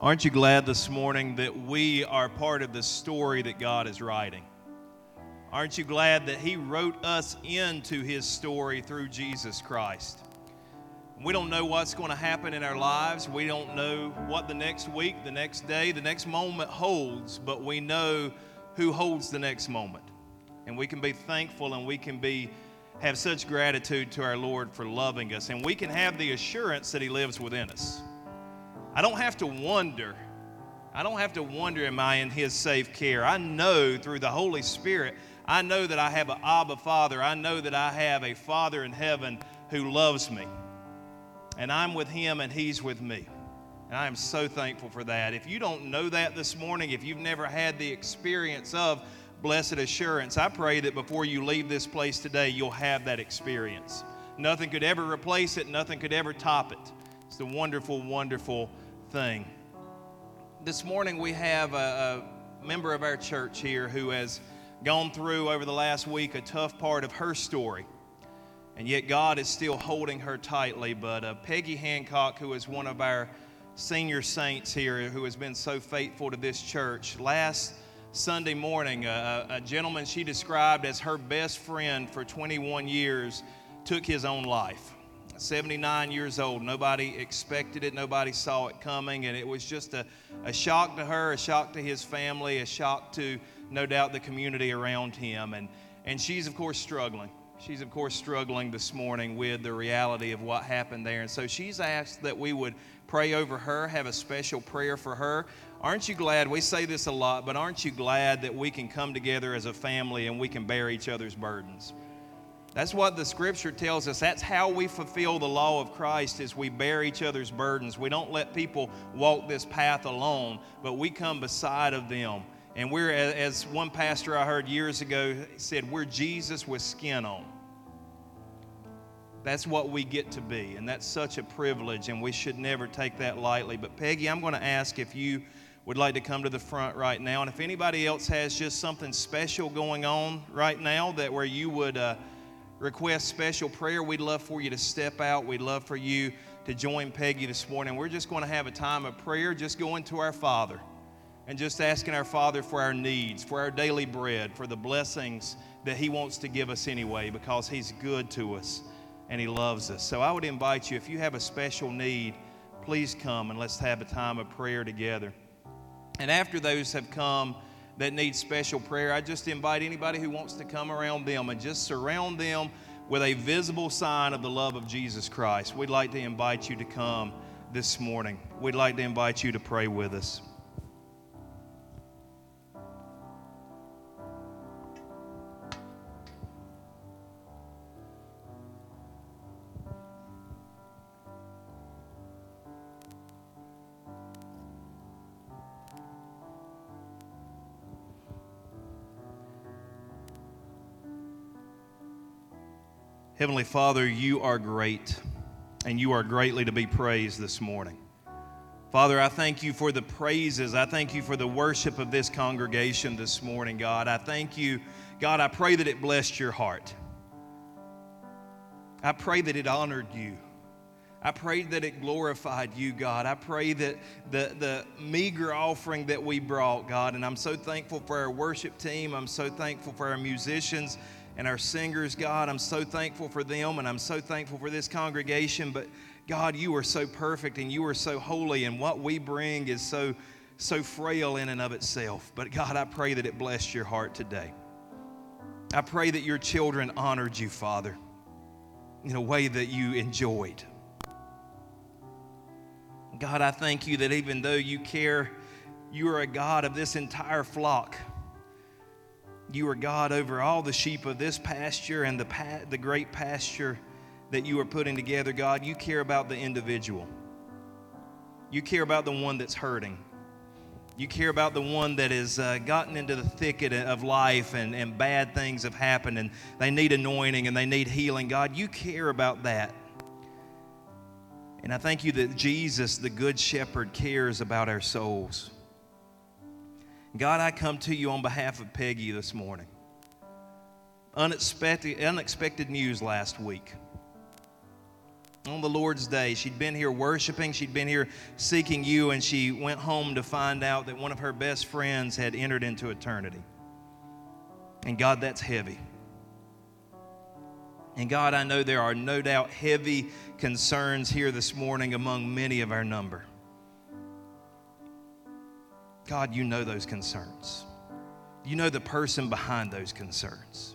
Aren't you glad this morning that we are part of the story that God is writing? Aren't you glad that He wrote us into His story through Jesus Christ? We don't know what's going to happen in our lives. We don't know what the next week, the next day, the next moment holds, but we know who holds the next moment. And we can be thankful and we can be have such gratitude to our Lord for loving us and we can have the assurance that he lives within us. I don't have to wonder. I don't have to wonder, am I in His safe care? I know through the Holy Spirit, I know that I have an Abba Father. I know that I have a Father in heaven who loves me. And I'm with Him and He's with me. And I am so thankful for that. If you don't know that this morning, if you've never had the experience of blessed assurance, I pray that before you leave this place today, you'll have that experience. Nothing could ever replace it, nothing could ever top it. It's a wonderful, wonderful thing. This morning we have a, a member of our church here who has gone through over the last week a tough part of her story. And yet God is still holding her tightly. But uh, Peggy Hancock, who is one of our senior saints here, who has been so faithful to this church, last Sunday morning, a, a gentleman she described as her best friend for 21 years took his own life. 79 years old. Nobody expected it, nobody saw it coming, and it was just a, a shock to her, a shock to his family, a shock to no doubt the community around him. And, and she's, of course, struggling. She's, of course, struggling this morning with the reality of what happened there. And so she's asked that we would pray over her, have a special prayer for her. Aren't you glad? We say this a lot, but aren't you glad that we can come together as a family and we can bear each other's burdens? That's what the scripture tells us. That's how we fulfill the law of Christ is we bear each other's burdens. We don't let people walk this path alone, but we come beside of them. And we're as one pastor I heard years ago said, we're Jesus with skin on. That's what we get to be, and that's such a privilege, and we should never take that lightly. But Peggy, I'm going to ask if you would like to come to the front right now, and if anybody else has just something special going on right now that where you would uh, request special prayer, we'd love for you to step out. We'd love for you to join Peggy this morning. We're just going to have a time of prayer, just going to our Father and just asking our Father for our needs, for our daily bread, for the blessings that He wants to give us anyway, because He's good to us and He loves us. So I would invite you, if you have a special need, please come and let's have a time of prayer together. And after those have come, that need special prayer, I just invite anybody who wants to come around them and just surround them with a visible sign of the love of Jesus Christ. We'd like to invite you to come this morning. We'd like to invite you to pray with us. Heavenly Father, you are great and you are greatly to be praised this morning. Father, I thank you for the praises. I thank you for the worship of this congregation this morning, God. I thank you, God. I pray that it blessed your heart. I pray that it honored you. I pray that it glorified you, God. I pray that the, the meager offering that we brought, God, and I'm so thankful for our worship team. I'm so thankful for our musicians and our singers, God. I'm so thankful for them and I'm so thankful for this congregation. But God, you are so perfect and you are so holy, and what we bring is so, so frail in and of itself. But God, I pray that it blessed your heart today. I pray that your children honored you, Father, in a way that you enjoyed. God, I thank you that even though you care, you are a God of this entire flock. You are God over all the sheep of this pasture and the, pa- the great pasture that you are putting together, God. You care about the individual. You care about the one that's hurting. You care about the one that has uh, gotten into the thicket of life and, and bad things have happened and they need anointing and they need healing. God, you care about that. And I thank you that Jesus, the Good Shepherd, cares about our souls. God, I come to you on behalf of Peggy this morning. Unexpected, unexpected news last week. on the Lord's day. She'd been here worshiping, she'd been here seeking you, and she went home to find out that one of her best friends had entered into eternity. And God, that's heavy. And God, I know there are no doubt heavy concerns here this morning among many of our number. God, you know those concerns. You know the person behind those concerns.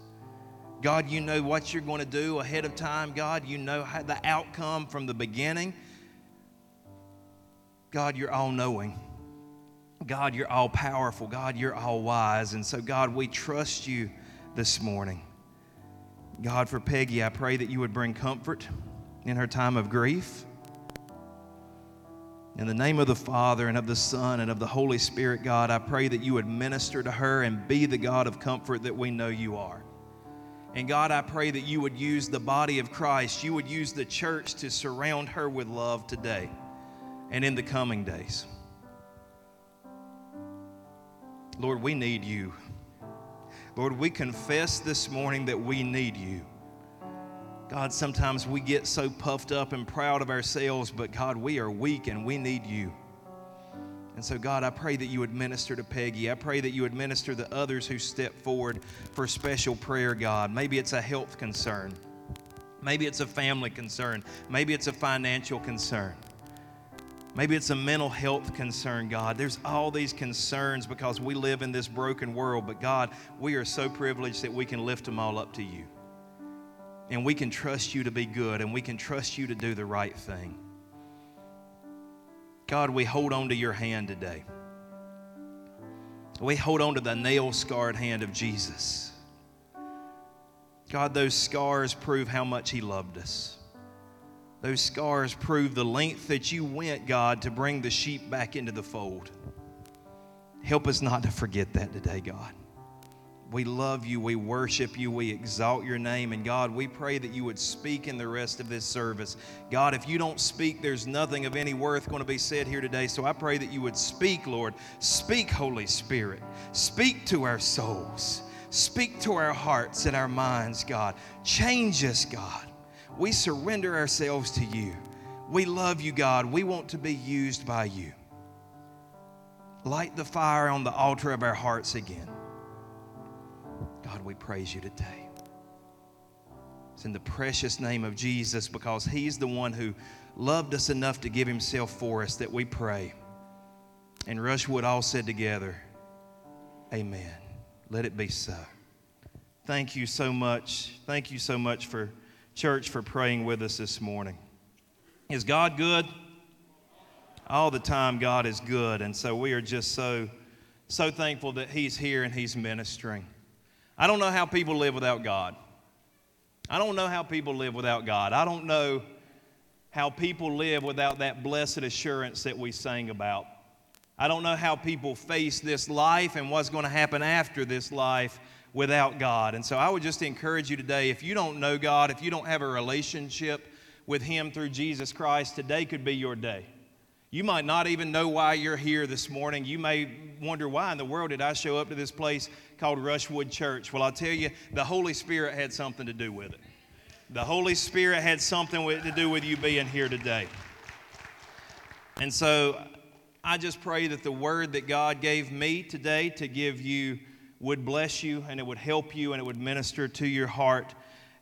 God, you know what you're going to do ahead of time. God, you know the outcome from the beginning. God, you're all knowing. God, you're all powerful. God, you're all wise. And so, God, we trust you this morning. God, for Peggy, I pray that you would bring comfort in her time of grief. In the name of the Father and of the Son and of the Holy Spirit, God, I pray that you would minister to her and be the God of comfort that we know you are. And God, I pray that you would use the body of Christ, you would use the church to surround her with love today and in the coming days. Lord, we need you. Lord, we confess this morning that we need you. God, sometimes we get so puffed up and proud of ourselves, but God, we are weak and we need you. And so, God, I pray that you would minister to Peggy. I pray that you would minister to others who step forward for special prayer, God. Maybe it's a health concern. Maybe it's a family concern. Maybe it's a financial concern. Maybe it's a mental health concern, God. There's all these concerns because we live in this broken world, but God, we are so privileged that we can lift them all up to you. And we can trust you to be good and we can trust you to do the right thing. God, we hold on to your hand today. We hold on to the nail scarred hand of Jesus. God, those scars prove how much He loved us. Those scars prove the length that you went, God, to bring the sheep back into the fold. Help us not to forget that today, God. We love you, we worship you, we exalt your name. And God, we pray that you would speak in the rest of this service. God, if you don't speak, there's nothing of any worth going to be said here today. So I pray that you would speak, Lord. Speak, Holy Spirit. Speak to our souls. Speak to our hearts and our minds, God. Change us, God. We surrender ourselves to you. We love you, God. We want to be used by you. Light the fire on the altar of our hearts again. God, we praise you today. It's in the precious name of Jesus because He's the one who loved us enough to give Himself for us that we pray. And Rushwood all said together, Amen. Let it be so. Thank you so much. Thank you so much for church for praying with us this morning. Is God good? All the time, God is good. And so we are just so, so thankful that He's here and He's ministering. I don't know how people live without God. I don't know how people live without God. I don't know how people live without that blessed assurance that we sang about. I don't know how people face this life and what's going to happen after this life without God. And so I would just encourage you today if you don't know God, if you don't have a relationship with Him through Jesus Christ, today could be your day. You might not even know why you're here this morning. You may wonder why in the world did I show up to this place called Rushwood Church? Well, I'll tell you, the Holy Spirit had something to do with it. The Holy Spirit had something to do with you being here today. And so I just pray that the word that God gave me today to give you would bless you and it would help you and it would minister to your heart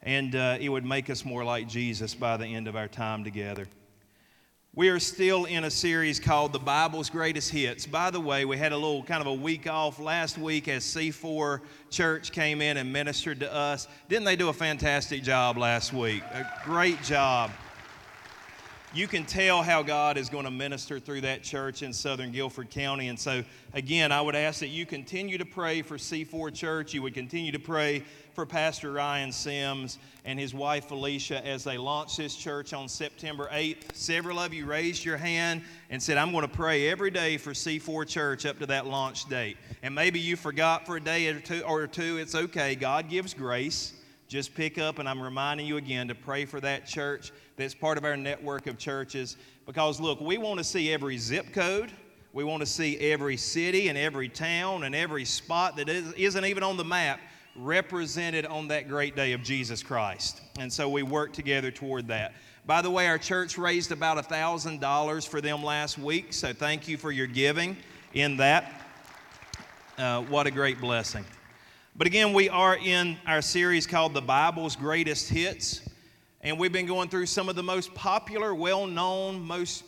and uh, it would make us more like Jesus by the end of our time together. We are still in a series called The Bible's Greatest Hits. By the way, we had a little kind of a week off last week as C4 Church came in and ministered to us. Didn't they do a fantastic job last week? A great job you can tell how God is going to minister through that church in southern Guilford County. And so, again, I would ask that you continue to pray for C4 Church. You would continue to pray for Pastor Ryan Sims and his wife Felicia as they launch this church on September 8th. Several of you raised your hand and said, I'm going to pray every day for C4 Church up to that launch date. And maybe you forgot for a day or two, or two. It's okay. God gives grace. Just pick up, and I'm reminding you again to pray for that church that's part of our network of churches. Because, look, we want to see every zip code. We want to see every city and every town and every spot that isn't even on the map represented on that great day of Jesus Christ. And so we work together toward that. By the way, our church raised about $1,000 for them last week, so thank you for your giving in that. Uh, what a great blessing. But again, we are in our series called The Bible's Greatest Hits, and we've been going through some of the most popular, well known, most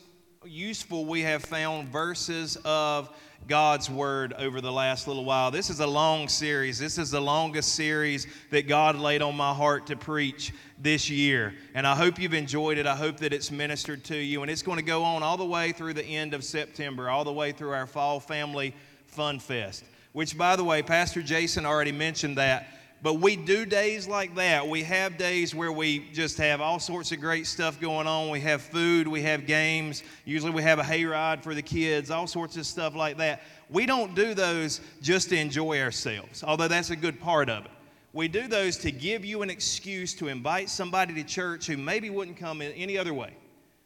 useful we have found verses of God's Word over the last little while. This is a long series. This is the longest series that God laid on my heart to preach this year. And I hope you've enjoyed it. I hope that it's ministered to you. And it's going to go on all the way through the end of September, all the way through our Fall Family Fun Fest, which, by the way, Pastor Jason already mentioned that but we do days like that. We have days where we just have all sorts of great stuff going on. We have food, we have games. Usually we have a hayride for the kids, all sorts of stuff like that. We don't do those just to enjoy ourselves, although that's a good part of it. We do those to give you an excuse to invite somebody to church who maybe wouldn't come in any other way.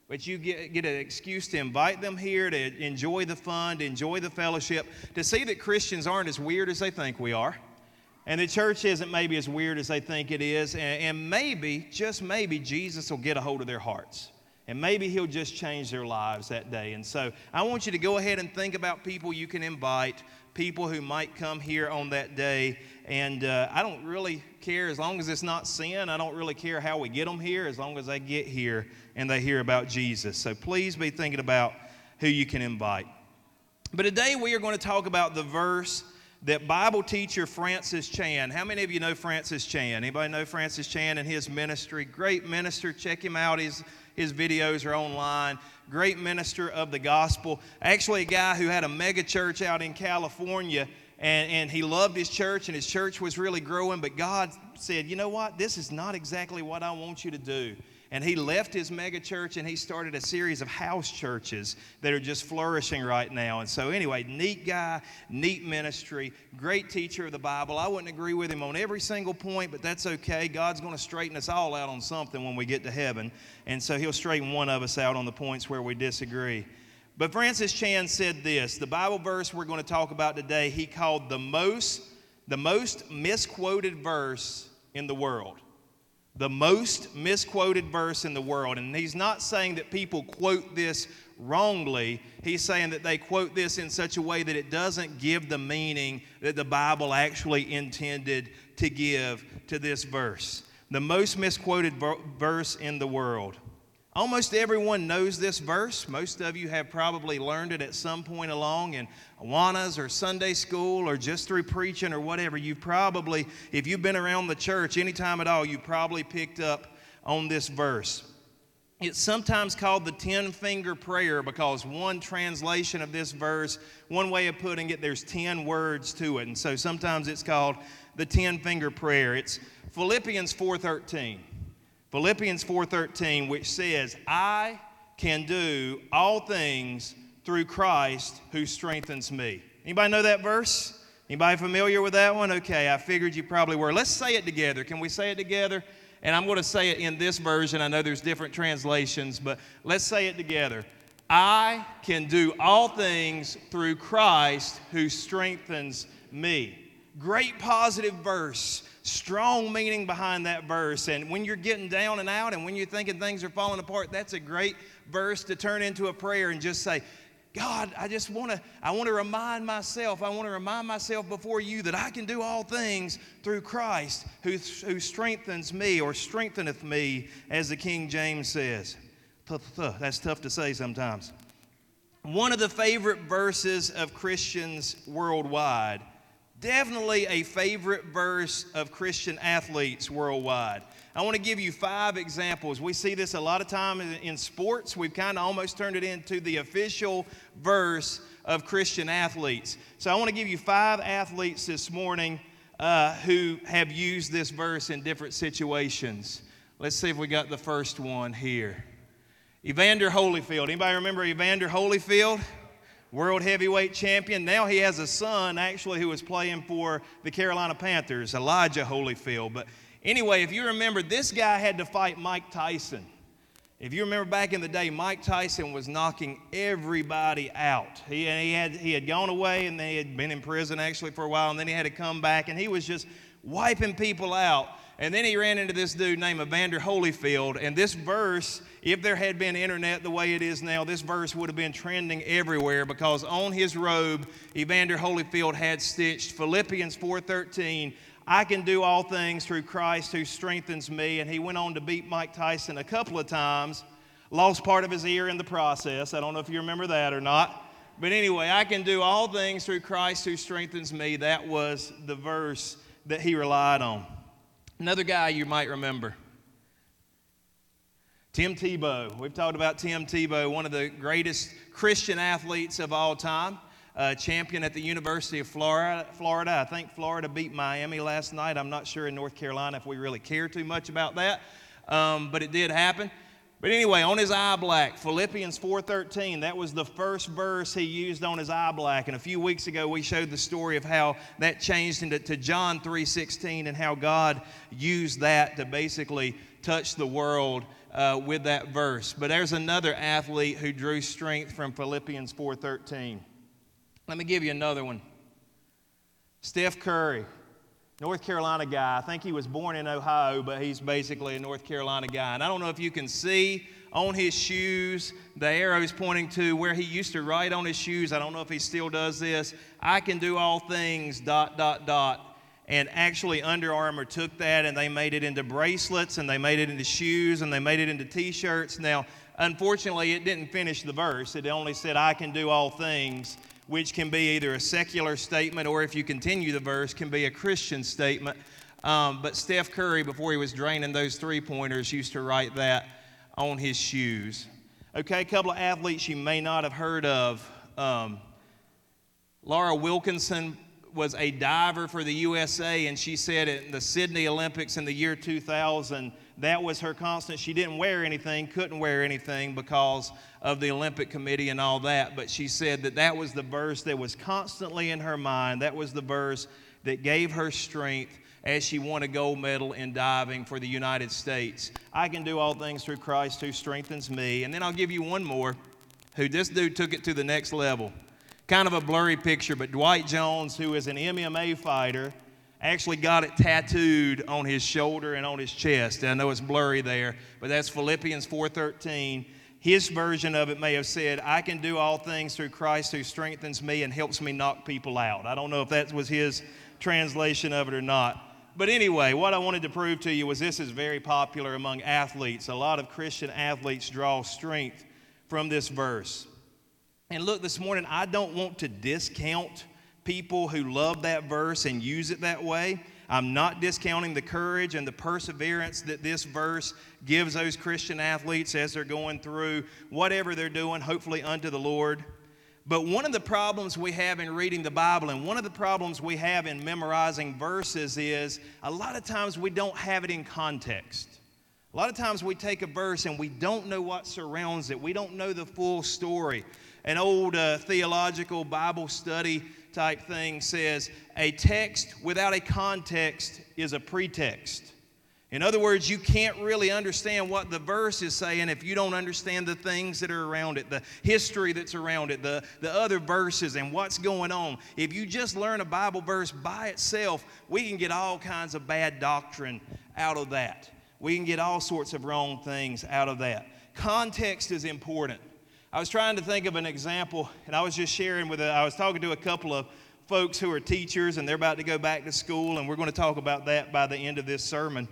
But you get, get an excuse to invite them here, to enjoy the fun, to enjoy the fellowship, to see that Christians aren't as weird as they think we are and the church isn't maybe as weird as they think it is. And, and maybe, just maybe, Jesus will get a hold of their hearts. And maybe he'll just change their lives that day. And so I want you to go ahead and think about people you can invite, people who might come here on that day. And uh, I don't really care, as long as it's not sin, I don't really care how we get them here, as long as they get here and they hear about Jesus. So please be thinking about who you can invite. But today we are going to talk about the verse that Bible teacher Francis Chan. How many of you know Francis Chan? Anybody know Francis Chan and his ministry? Great minister. Check him out. His, his videos are online. Great minister of the gospel. Actually, a guy who had a mega church out in California, and, and he loved his church, and his church was really growing. But God said, You know what? This is not exactly what I want you to do. And he left his mega church and he started a series of house churches that are just flourishing right now. And so, anyway, neat guy, neat ministry, great teacher of the Bible. I wouldn't agree with him on every single point, but that's okay. God's going to straighten us all out on something when we get to heaven. And so, he'll straighten one of us out on the points where we disagree. But Francis Chan said this the Bible verse we're going to talk about today, he called the most, the most misquoted verse in the world the most misquoted verse in the world. And he's not saying that people quote this wrongly. He's saying that they quote this in such a way that it doesn't give the meaning that the Bible actually intended to give to this verse. The most misquoted verse in the world. Almost everyone knows this verse. Most of you have probably learned it at some point along in Awanas or Sunday school or just through preaching or whatever. You've probably, if you've been around the church any time at all, you probably picked up on this verse. It's sometimes called the 10 finger prayer because one translation of this verse, one way of putting it, there's 10 words to it. And so sometimes it's called the 10 finger prayer. It's Philippians 4:13. Philippians 4:13 which says, "I can do all things through Christ who strengthens me." Anybody know that verse? Anybody familiar with that one? Okay, I figured you probably were. Let's say it together. Can we say it together? And I'm going to say it in this version. I know there's different translations, but let's say it together. I can do all things through Christ who strengthens me. Great positive verse strong meaning behind that verse. And when you're getting down and out and when you're thinking things are falling apart, that's a great verse to turn into a prayer and just say, God, I just want to I want to remind myself, I want to remind myself before you that I can do all things through Christ who, who strengthens me or strengtheneth me, as the King James says. That's tough to say sometimes. One of the favorite verses of Christians worldwide Definitely a favorite verse of Christian athletes worldwide. I want to give you five examples. We see this a lot of time in, sports. We've kind of almost turned it into the official verse of Christian athletes. So I want to give you five athletes this morning uh, who have used this verse in different situations. Let's see if we got the first one here. Evander Holyfield. Anybody remember Evander Holyfield? World heavyweight champion. Now he has a son, actually, who is playing for the Carolina Panthers, Elijah Holyfield. But anyway, if you remember, this guy had to fight Mike Tyson. If you remember back in the day, Mike Tyson was knocking everybody out. He, he, had, he had gone away and they had been in prison actually for a while, and then he had to come back, and he was just wiping people out. And then he ran into this dude named Evander Holyfield, and this verse if there had been internet the way it is now, this verse would have been trending everywhere because on his robe, Evander Holyfield had stitched Philippians 4:13, I can do all things through Christ who strengthens me. And he went on to beat Mike Tyson a couple of times, lost part of his ear in the process. I don't know if you remember that or not. But anyway, I can do all things through Christ who strengthens me. That was the verse that he relied on. Another guy you might remember. Tim Tebow. We've talked about Tim Tebow, one of the greatest Christian athletes of all time, a champion at the University of Florida. Florida. I think Florida beat Miami last night. I'm not sure in North Carolina if we really care too much about that, um, but it did happen. But anyway, on his eye black, Philippians 4:13, that was the first verse he used on his eye black. And a few weeks ago, we showed the story of how that changed into to John 3:16 and how God used that to basically touch the world uh, with that verse. But there's another athlete who drew strength from Philippians 4:13. Let me give you another one. Steph Curry, North Carolina guy. I think he was born in Ohio, but he's basically a North Carolina guy. And I don't know if you can see on his shoes the arrows pointing to where he used to write on his shoes. I don't know if he still does this. I can do all things, dot, dot, dot and actually Under Armour took that and they made it into bracelets and they made it into shoes and they made it into t-shirts. Now, unfortunately, it didn't finish the verse. It only said, I can do all things, which can be either a secular statement or if you continue the verse, can be a Christian statement. Um, but Steph Curry, before he was draining those three pointers, used to write that on his shoes. Okay, a couple of athletes you may not have heard of. Um, Laura Wilkinson was a diver for the USA, and she said at the Sydney Olympics in the year 2000, that was her constant. She didn't wear anything, couldn't wear anything because of the Olympic Committee and all that, but she said that that was the verse that was constantly in her mind. That was the verse that gave her strength as she won a gold medal in diving for the United States. I can do all things through Christ who strengthens me. And then I'll give you one more who this dude took it to the next level kind of a blurry picture, but Dwight Jones, who is an MMA fighter, actually got it tattooed on his shoulder and on his chest. I know it's blurry there, but that's Philippians 4:13. His version of it may have said, "I can do all things through Christ who strengthens me and helps me knock people out." I don't know if that was his translation of it or not. But anyway, what I wanted to prove to you was this is very popular among athletes. A lot of Christian athletes draw strength from this verse. And look, this morning, I don't want to discount people who love that verse and use it that way. I'm not discounting the courage and the perseverance that this verse gives those Christian athletes as they're going through whatever they're doing, hopefully unto the Lord. But one of the problems we have in reading the Bible and one of the problems we have in memorizing verses is a lot of times we don't have it in context. A lot of times we take a verse and we don't know what surrounds it, we don't know the full story an old uh, theological Bible study type thing says a text without a context is a pretext. In other words, you can't really understand what the verse is saying if you don't understand the things that are around it, the history that's around it, the, the other verses, and what's going on. If you just learn a Bible verse by itself, we can get all kinds of bad doctrine out of that. We can get all sorts of wrong things out of that. Context is important. I was trying to think of an example, and I was just sharing with, a, I was talking to a couple of folks who are teachers, and they're about to go back to school, and we're going to talk about that by the end of this sermon.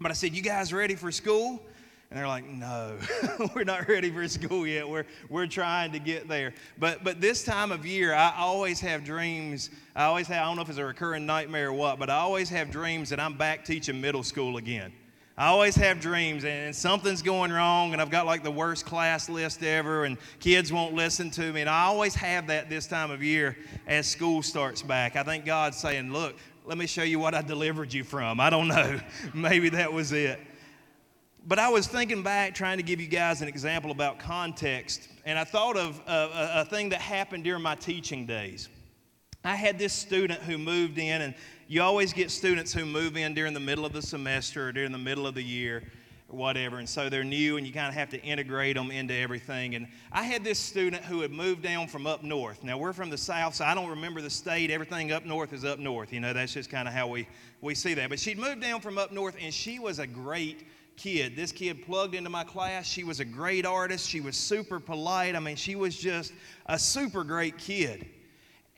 But I said, You guys ready for school? And they're like, no, we're not ready for school yet. We're, we're trying to get there. But, but this time of year, I always have dreams. I always have, I don't know if it's a recurring nightmare or what, but I always have dreams that I'm back teaching middle school again. I always have dreams and something's going wrong and I've got like the worst class list ever and kids won't listen to me. And I always have that this time of year as school starts back. I think God's saying, Look, let me show you what I delivered you from. I don't know. Maybe that was it. But I was thinking back, trying to give you guys an example about context, and I thought of a, a, thing that happened during my teaching days. I had this student who moved in, and you always get students who move in during the middle of the semester or during the middle of the year or whatever. And so they're new and you kind of have to integrate them into everything. And I had this student who had moved down from up north. Now we're from the south, so I don't remember the state. Everything up north is up north. You know, that's just kind of how we, we see that. But she'd moved down from up north and she was a great kid. This kid plugged into my class. She was a great artist. She was super polite. I mean, she was just a super great kid.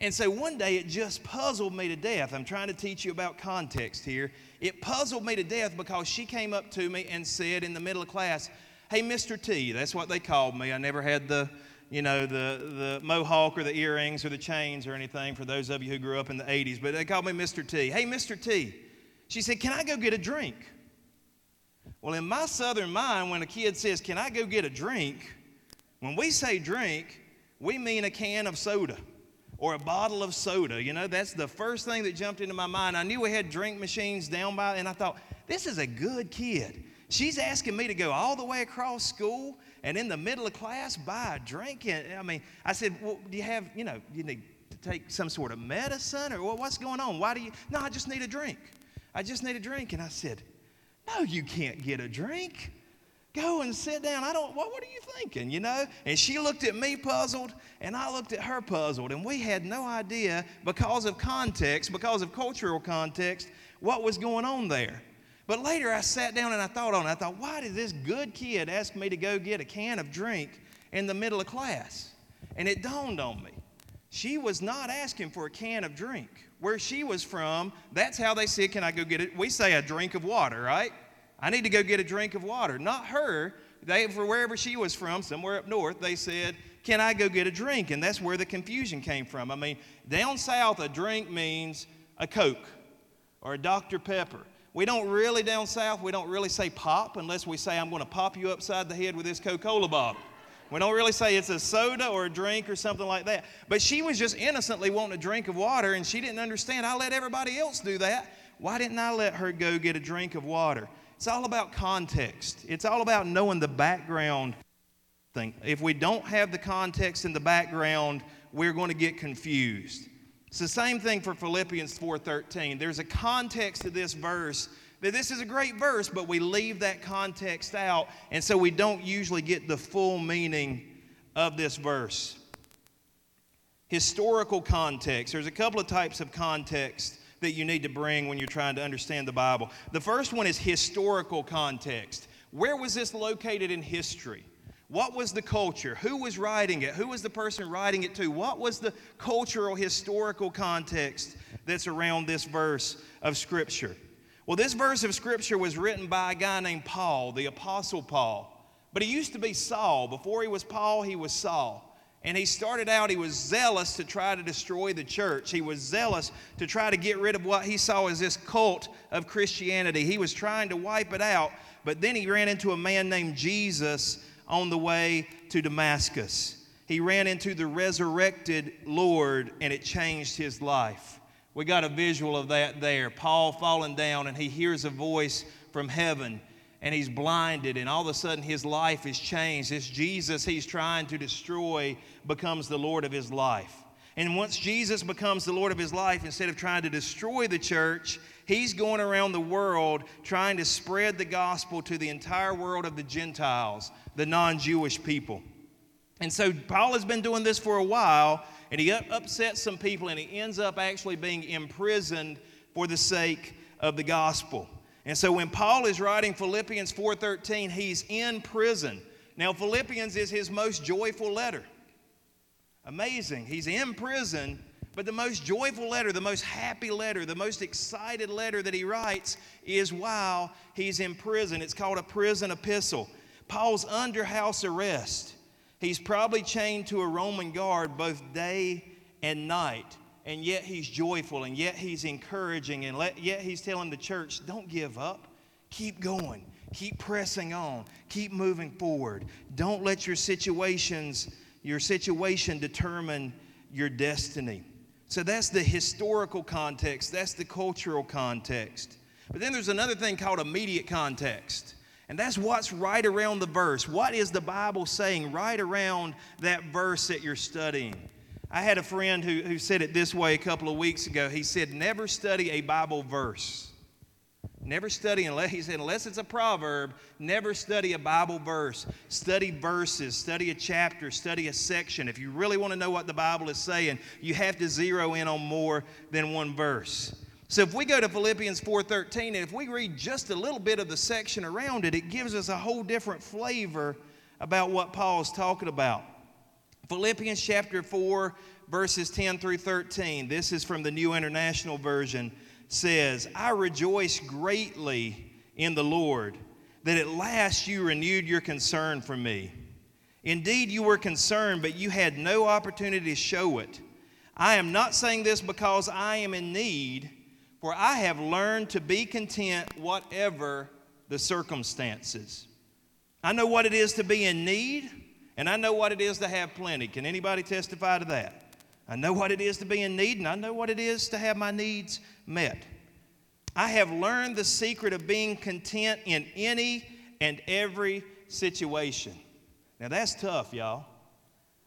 And so one day it just puzzled me to death. I'm trying to teach you about context here. It puzzled me to death because she came up to me and said in the middle of class, Hey, Mr. T, that's what they called me. I never had the, you know, the, the mohawk or the earrings or the chains or anything for those of you who grew up in the 80s, but they called me Mr. T. Hey, Mr. T. She said, Can I go get a drink? Well, in my southern mind, when a kid says, Can I go get a drink? When we say drink, we mean a can of soda or a bottle of soda. You know, that's the first thing that jumped into my mind. I knew we had drink machines down by, and I thought, this is a good kid. She's asking me to go all the way across school and in the middle of class buy a drink. And I mean, I said, well, do you have, you know, you need to take some sort of medicine or what's going on? Why do you? No, I just need a drink. I just need a drink. And I said, no, you can't get a drink. Go and sit down. I don't, what, what are you thinking, you know? And she looked at me puzzled, and I looked at her puzzled, and we had no idea because of context, because of cultural context, what was going on there. But later I sat down and I thought on it. I thought, why did this good kid ask me to go get a can of drink in the middle of class? And it dawned on me. She was not asking for a can of drink. Where she was from, that's how they said, Can I go get it? We say a drink of water, right? I need to go get a drink of water. Not her. They, for wherever she was from, somewhere up north, they said, Can I go get a drink? And that's where the confusion came from. I mean, down south, a drink means a Coke or a Dr. Pepper. We don't really, down south, we don't really say pop unless we say, I'm going to pop you upside the head with this Coca Cola bottle. We don't really say it's a soda or a drink or something like that. But she was just innocently wanting a drink of water and she didn't understand. I let everybody else do that. Why didn't I let her go get a drink of water? It's all about context. It's all about knowing the background thing. If we don't have the context in the background, we're going to get confused. It's the same thing for Philippians 4:13. There's a context to this verse that this is a great verse, but we leave that context out, and so we don't usually get the full meaning of this verse. Historical context. There's a couple of types of context that you need to bring when you're trying to understand the Bible. The first one is historical context. Where was this located in history? What was the culture? Who was writing it? Who was the person writing it to? What was the cultural, historical context that's around this verse of Scripture? Well, this verse of Scripture was written by a guy named Paul, the Apostle Paul. But he used to be Saul. Before he was Paul, he was Saul. And he started out, he was zealous to try to destroy the church. He was zealous to try to get rid of what he saw as this cult of Christianity. He was trying to wipe it out. But then he ran into a man named Jesus on the way to Damascus. He ran into the resurrected Lord, and it changed his life. We got a visual of that there. Paul falling down, and he hears a voice from heaven and he's blinded, and all of a sudden his life is changed. This Jesus he's trying to destroy becomes the Lord of his life. And once Jesus becomes the Lord of his life, instead of trying to destroy the church, he's going around the world trying to spread the gospel to the entire world of the Gentiles, the non Jewish people. And so Paul has been doing this for a while, and he upsets some people, and he ends up actually being imprisoned for the sake of the gospel. And so when Paul is writing Philippians 4:13, he's in prison. Now Philippians is his most joyful letter. Amazing. He's in prison, but the most joyful letter, the most happy letter, the most excited letter that he writes is while he's in prison. It's called a prison epistle. Paul's under house arrest. He's probably chained to a Roman guard both day and night and yet he's joyful, and yet he's encouraging, and let, yet he's telling the church, don't give up. Keep going. Keep pressing on. Keep moving forward. Don't let your situations, your situation determine your destiny. So that's the historical context, that's the cultural context. But then there's another thing called immediate context. And that's what's right around the verse. What is the Bible saying right around that verse that you're studying? I had a friend who, who said it this way a couple of weeks ago. He said, Never study a Bible verse. Never study, unless, he said, unless it's a proverb, never study a Bible verse. Study verses, study a chapter, study a section. If you really want to know what the Bible is saying, you have to zero in on more than one verse. So if we go to Philippians 4:13 and if we read just a little bit of the section around it, it gives us a whole different flavor about what Paul's talking about. Philippians chapter 4 verses 10 through 13. This is from the New International Version says, "I rejoice greatly in the Lord that at last you renewed your concern for me. Indeed, you were concerned, but you had no opportunity to show it. I am not saying this because I am in need." For I have learned to be content whatever the circumstances. I know what it is to be in need, and I know what it is to have plenty. Can anybody testify to that? I know what it is to be in need, and I know what it is to have my needs met. I have learned the secret of being content in any and every situation. Now, that's tough, y'all.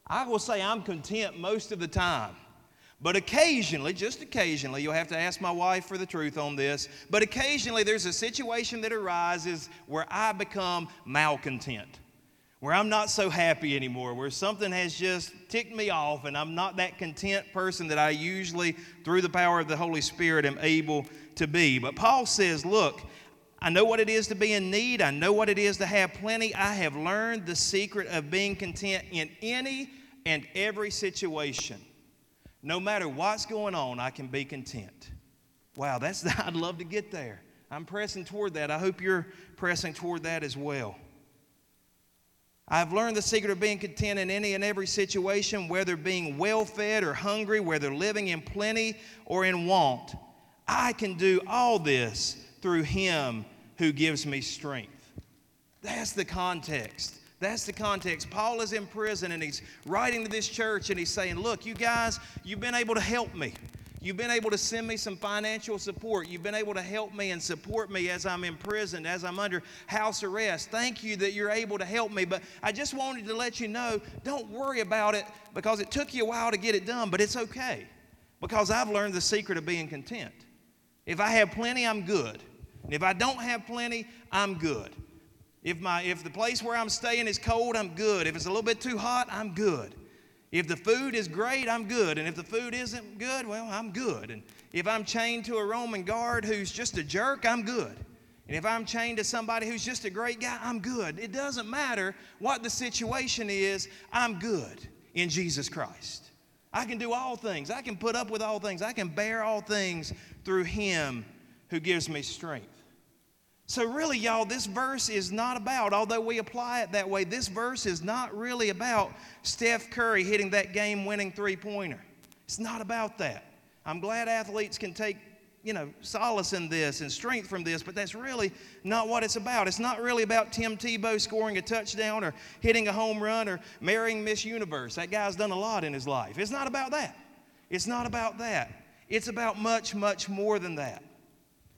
I will say I'm content most of the time. But occasionally, just occasionally, you'll have to ask my wife for the truth on this, but occasionally there's a situation that arises where I become malcontent, where I'm not so happy anymore, where something has just ticked me off and I'm not that content person that I usually, through the power of the Holy Spirit, am able to be. But Paul says, Look, I know what it is to be in need. I know what it is to have plenty. I have learned the secret of being content in any and every situation. No matter what's going on, I can be content. Wow, that's I'd love to get there. I'm pressing toward that. I hope you're pressing toward that as well. I've learned the secret of being content in any and every situation, whether being well fed or hungry, whether living in plenty or in want. I can do all this through Him who gives me strength. That's the context. That's the context. Paul is in prison and he's writing to this church and he's saying, Look, you guys, you've been able to help me. You've been able to send me some financial support. You've been able to help me and support me as I'm imprisoned, as I'm under house arrest. Thank you that you're able to help me. But I just wanted to let you know don't worry about it because it took you a while to get it done, but it's okay because I've learned the secret of being content. If I have plenty, I'm good. And if I don't have plenty, I'm good. If, my, if the place where I'm staying is cold, I'm good. If it's a little bit too hot, I'm good. If the food is great, I'm good. And if the food isn't good, well, I'm good. And if I'm chained to a Roman guard who's just a jerk, I'm good. And if I'm chained to somebody who's just a great guy, I'm good. It doesn't matter what the situation is, I'm good in Jesus Christ. I can do all things. I can put up with all things. I can bear all things through Him who gives me strength. So, really, y'all, this verse is not about, although we apply it that way, this verse is not really about Steph Curry hitting that game winning three pointer. It's not about that. I'm glad athletes can take, you know, solace in this and strength from this, but that's really not what it's about. It's not really about Tim Tebow scoring a touchdown or hitting a home run or marrying Miss Universe. That guy's done a lot in his life. It's not about that. It's not about that. It's about much, much more than that.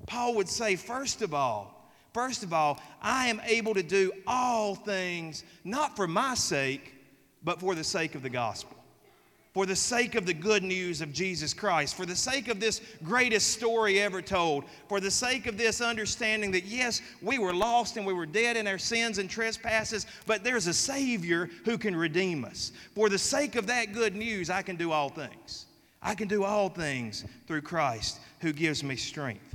Paul would say, first of all, First of all, I am able to do all things, not for my sake, but for the sake of the gospel. For the sake of the good news of Jesus Christ, for the sake of this greatest story ever told, for the sake of this understanding that yes, we were lost and we were dead in our sins and trespasses, but there's a Savior who can redeem us. For the sake of that good news, I can do all things. I can do all things through Christ who gives me strength.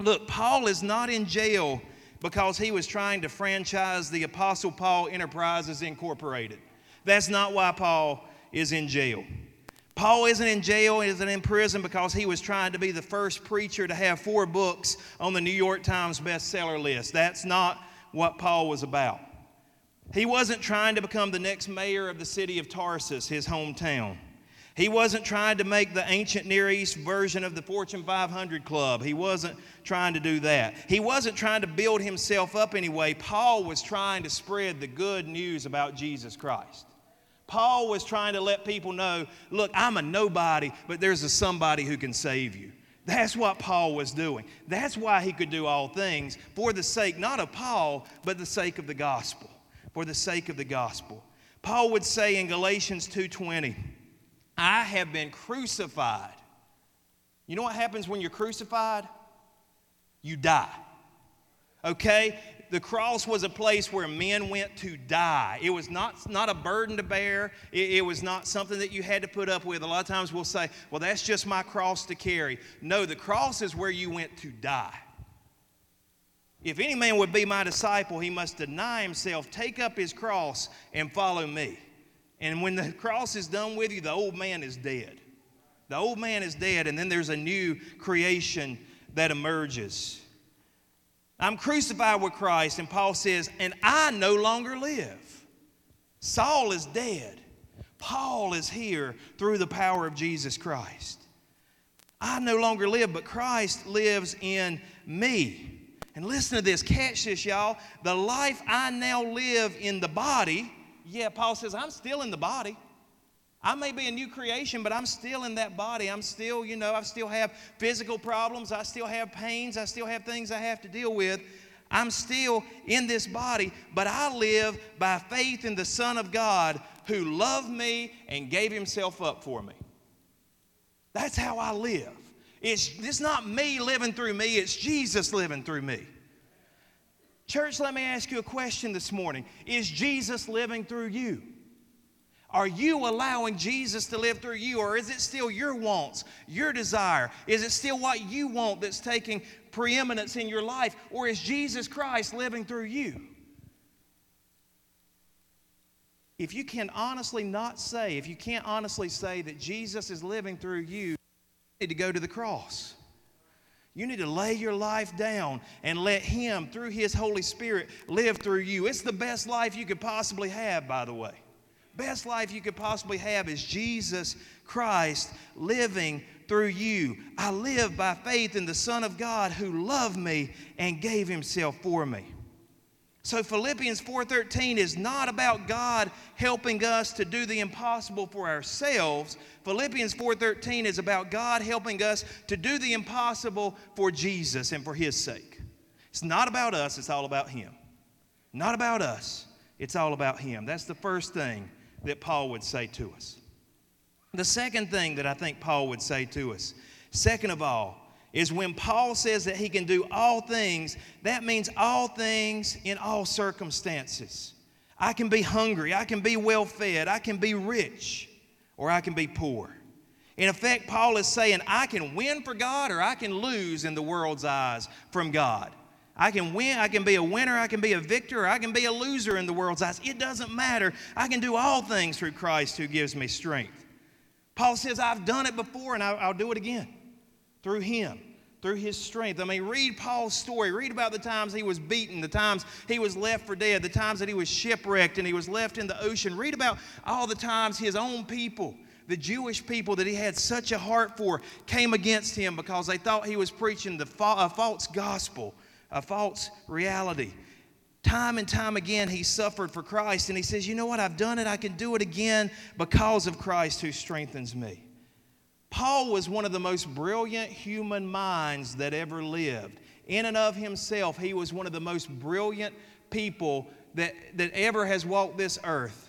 Look, Paul is not in jail because he was trying to franchise the Apostle Paul Enterprises Incorporated. That's not why Paul is in jail. Paul isn't in jail, isn't in prison because he was trying to be the first preacher to have four books on the New York Times bestseller list. That's not what Paul was about. He wasn't trying to become the next mayor of the city of Tarsus, his hometown. He wasn't trying to make the ancient Near East version of the Fortune 500 club. He wasn't trying to do that. He wasn't trying to build himself up anyway. Paul was trying to spread the good news about Jesus Christ. Paul was trying to let people know look, I'm a nobody, but there's a somebody who can save you. That's what Paul was doing. That's why he could do all things for the sake not of Paul, but the sake of the gospel. For the sake of the gospel. Paul would say in Galatians 2:20, I have been crucified. You know what happens when you're crucified? You die. Okay? the cross was a place where men went to die. It was not, not a burden to bear, it, it, was not something that you had to put up with. A lot of times we'll say, well, that's just my cross to carry. No, the cross is where you went to die. If any man would be my disciple, he must deny himself, take up his cross, and follow me. And when the cross is done with you, the old man is dead. The old man is dead, and then there's a new creation that emerges. I'm crucified with Christ, and Paul says, and I no longer live. Saul is dead. Paul is here through the power of Jesus Christ. I no longer live, but Christ lives in me. And listen to this, catch this, y'all. The life I now live in the body, yeah, Paul says, I'm still in the body. I may be a new creation, but I'm still in that body. I'm still, you know, I still have physical problems. I still have pains. I still have things I have to deal with. I'm still in this body, but I live by faith in the Son of God who loved me and gave himself up for me. That's how I live. It's, it's not me living through me, it's Jesus living through me. Church, let me ask you a question this morning Is Jesus living through you? Are you allowing Jesus to live through you, or is it still your wants, your desire? Is it still what you want that's taking preeminence in your life, or is Jesus Christ living through you? If you can honestly not say, if you can't honestly say that Jesus is living through you, you need to go to the cross. You need to lay your life down and let Him, through His Holy Spirit, live through you. It's the best life you could possibly have, by the way. Best life you could possibly have is Jesus Christ living through you. I live by faith in the Son of God who loved me and gave Himself for me. So Philippians 4:13 is not about God helping us to do the impossible for ourselves. Philippians 4:13 is about God helping us to do the impossible for Jesus and for his sake. It's not about us, it's all about him. Not about us, it's all about him. That's the first thing that Paul would say to us. The second thing that I think Paul would say to us, second of all, is when Paul says that he can do all things, that means all things in all circumstances. I can be hungry, I can be well fed, I can be rich, or I can be poor. In effect, Paul is saying, I can win for God or I can lose in the world's eyes from God. I can win, I can be a winner, I can be a victor, or I can be a loser in the world's eyes. It doesn't matter. I can do all things through Christ who gives me strength. Paul says, I've done it before and I'll, I'll do it again through him, through his strength. I mean, read Paul's story. Read about the times he was beaten, the times he was left for dead, the times that he was shipwrecked and he was left in the ocean. Read about all the times his own people the Jewish people that he had such a heart for came against him because they thought he was preaching the fa- a false gospel, a false reality. Time and time again, he suffered for Christ, and he says, You know what? I've done it. I can do it again because of Christ who strengthens me. Paul was one of the most brilliant human minds that ever lived. In and of himself, he was one of the most brilliant people that, that ever has walked this earth.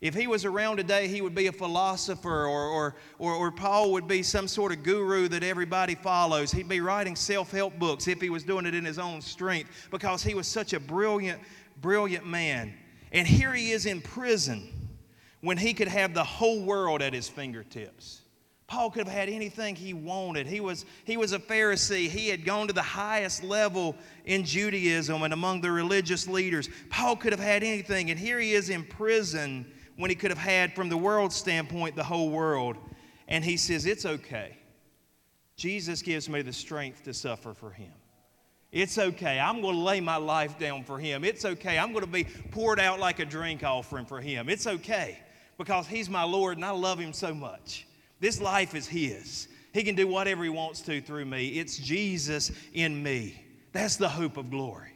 If he was around today, he would be a philosopher, or, or, or, or, Paul would be some sort of guru that everybody follows. He'd be writing self help books if he was doing it in his own strength because he was such a brilliant, brilliant man. And here he is in prison when he could have the whole world at his fingertips. Paul could have had anything he wanted. He was, he was a Pharisee. He had gone to the highest level in Judaism and among the religious leaders. Paul could have had anything. And here he is in prison when he could have had, from the world's standpoint, the whole world. And he says, It's okay. Jesus gives me the strength to suffer for him. It's okay. I'm going to lay my life down for him. It's okay. I'm going to be poured out like a drink offering for him. It's okay because he's my Lord and I love him so much. This life is His. He can do whatever He wants to through me. It's Jesus in me. That's the hope of glory.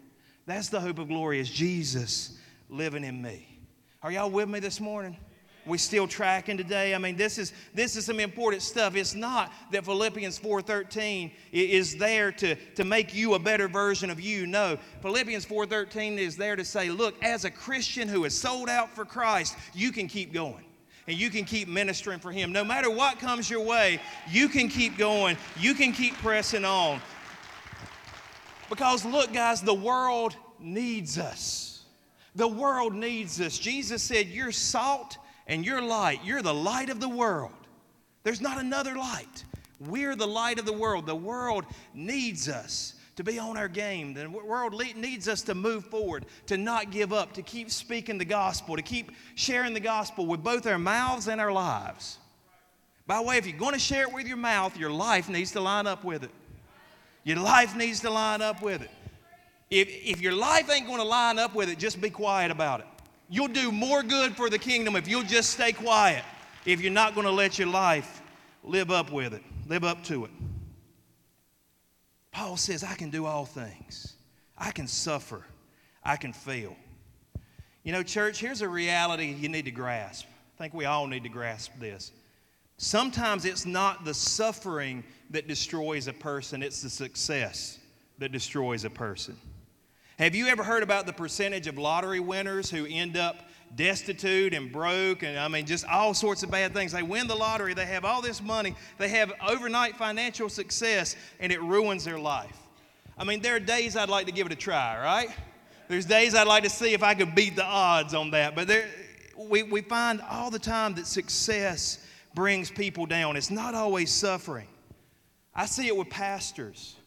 That's the hope of glory is Jesus living in me. Are y'all with me this morning? we still tracking today i mean this is this is some important stuff it's not that philippians 4.13 is there to, to make you a better version of you no philippians 4.13 is there to say look as a christian who is sold out for christ you can keep going and you can keep ministering for Him. No matter what comes your way, you can keep going, you can keep pressing on. Because look, guys, the world needs us. The world needs us. Jesus said, You're salt and you're light. You're the light of the world. There's not another light. We're the light of the world. The world needs us to be on our game. The world needs us to move forward, to not give up, to keep speaking the gospel, to keep sharing the gospel with both our mouths and our lives. By the way, if you're going to share it with your mouth, your life needs to line up with it. Your life needs to line up with it. If, if your life ain't going to line up with it, just be quiet about it. You'll do more good for the kingdom if you'll just stay quiet, if you're not going to let your life live up with it, live up to it. Paul says, I can do all things. I can suffer. I can fail. You know, church, here's a reality you need to grasp. I think we all need to grasp this. Sometimes it's not the suffering that destroys a person, it's the success that destroys a person. Have you ever heard about the percentage of lottery winners who end up destitute and broke and I mean just all sorts of bad things. They win the lottery, they have all this money, they have overnight financial success and it ruins their life. I mean there are days I'd like to give it a try, right? There's days I'd like to see if I could beat the odds on that, but there we, we find all the time that success brings people down. It's not always suffering. I see it with pastors.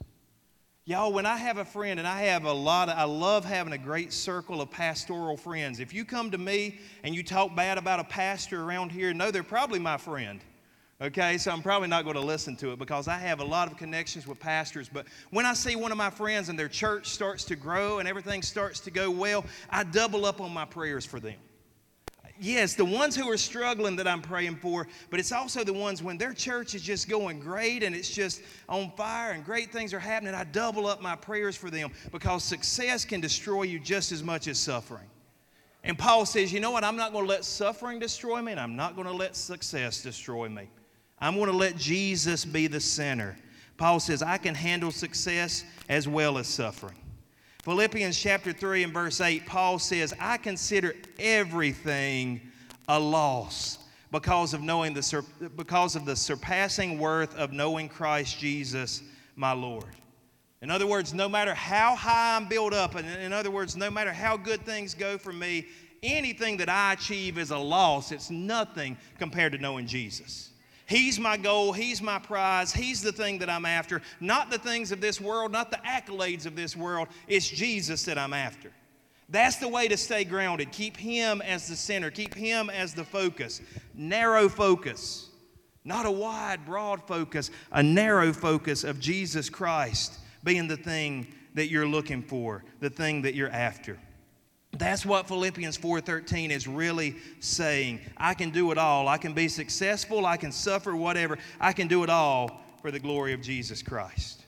Y'all, when I have a friend, and I have a lot of, I love having a great circle of pastoral friends. If you come to me and you talk bad about a pastor around here, no, they're probably my friend. Okay, so I'm probably not going to listen to it because I have a lot of connections with pastors. But when I see one of my friends and their church starts to grow and everything starts to go well, I double up on my prayers for them yes, the ones who are struggling that I'm praying for, but it's also the ones when their church is just going great and it's just on fire and great things are happening. I double up my prayers for them because success can destroy you just as much as suffering. And Paul says, you know what? I'm not going to let suffering destroy me, and I'm not going to let success destroy me. I'm going to let Jesus be the center. Paul says, I can handle success as well as suffering. Philippians chapter 3 and verse 8, Paul says, I consider everything a loss because of knowing the because of the surpassing worth of knowing Christ Jesus my Lord. In other words, no matter how high I'm built up, and in other words, no matter how good things go for me, anything that I achieve is a loss. It's nothing compared to knowing Jesus. He's my goal. He's my prize. He's the thing that I'm after. Not the things of this world, not the accolades of this world. It's Jesus that I'm after. That's the way to stay grounded. Keep Him as the center, keep Him as the focus. Narrow focus, not a wide, broad focus, a narrow focus of Jesus Christ being the thing that you're looking for, the thing that you're after. That's what Philippians 4:13 is really saying. I can do it all. I can be successful, I can suffer whatever. I can do it all for the glory of Jesus Christ.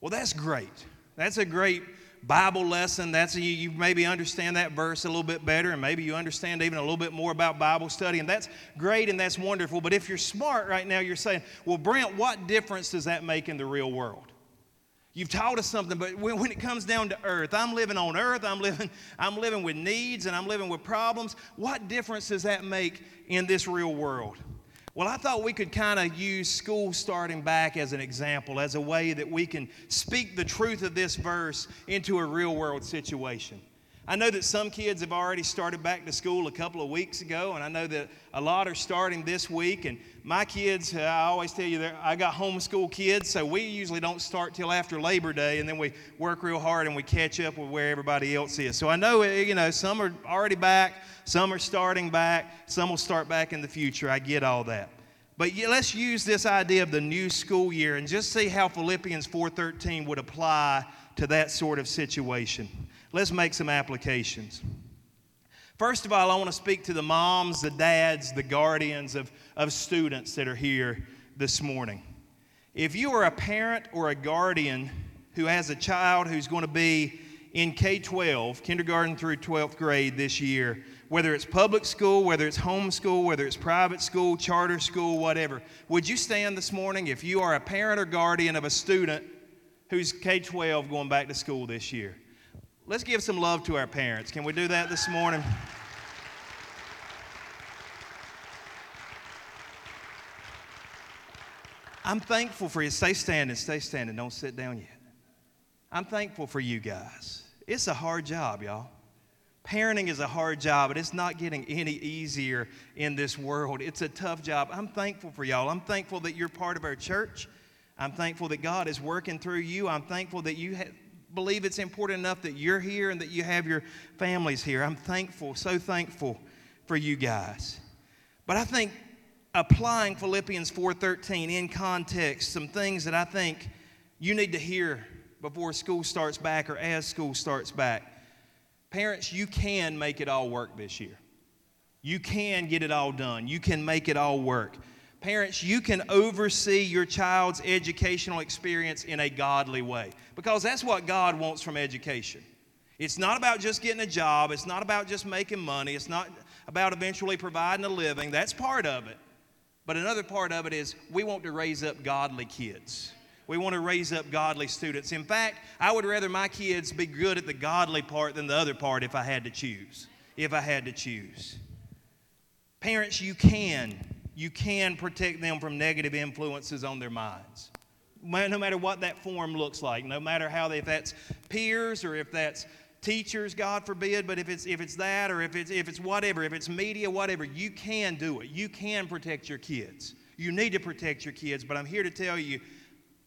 Well, that's great. That's a great Bible lesson. That's a, you maybe understand that verse a little bit better, and maybe you understand even a little bit more about Bible study, and that's great and that's wonderful. But if you're smart right now, you're saying, "Well, Brent, what difference does that make in the real world?" You've taught us something, but when, when, it comes down to earth, I'm living on earth, I'm living, I'm living with needs and I'm living with problems. What difference does that make in this real world? Well, I thought we could kind of use school starting back as an example, as a way that we can speak the truth of this verse into a real world situation. I know that some kids have already started back to school a couple of weeks ago, and I know that a lot are starting this week. And my kids, uh, I always tell you, I got homeschool kids, so we usually don't start till after Labor Day, and then we work real hard and we catch up with where everybody else is. So I know, uh, you know, some are already back, some are starting back, some will start back in the future. I get all that. But let's use this idea of the new school year and just see how Philippians 4:13 would apply to that sort of situation let's make some applications. First of all, I want to speak to the moms, the dads, the guardians of, of students that are here this morning. If you are a parent or a guardian who has a child who's going to be in K 12, kindergarten through 12th grade this year, whether it's public school, whether it's homeschool, whether it's private school, charter school, whatever, would you stand this morning if you are a parent or guardian of a student who's K 12 going back to school this year? Let's give some love to our parents. Can we do that this morning? I'm thankful for you. Stay standing, stay standing. Don't sit down yet. I'm thankful for you guys. it's a hard job, y'all. Parenting is a hard job, but it's not getting any easier in this world. It's a tough job. I'm thankful for y'all. I'm thankful that you're part of our church. I'm thankful that God is working through you. I'm thankful that you ha- believe it's important enough that you're here and that you have your families here. I'm thankful, so thankful for you guys. But I think applying Philippians 4:13 in context, some things that I think you need to hear before school starts back or as school starts back. Parents, you can make it all work this year. You can get it all done. You can make it all work. Parents, you can oversee your child's educational experience in a godly way because that's what God wants from education. It's not about just getting a job, it's not about just making money, it's not about eventually providing a living. That's part of it. But another part of it is we want to raise up godly kids. We want to raise up godly students. In fact, I would rather my kids be good at the godly part than the other part if I had to choose. If I had to choose. Parents, you can. You can protect them from negative influences on their minds. No matter what that form looks like, no matter how, they, if that's peers or if that's teachers, God forbid, but if it's, if it's that or if it's, if it's whatever, if it's media, whatever, you can do it. You can protect your kids. You need to protect your kids, but I'm here to tell you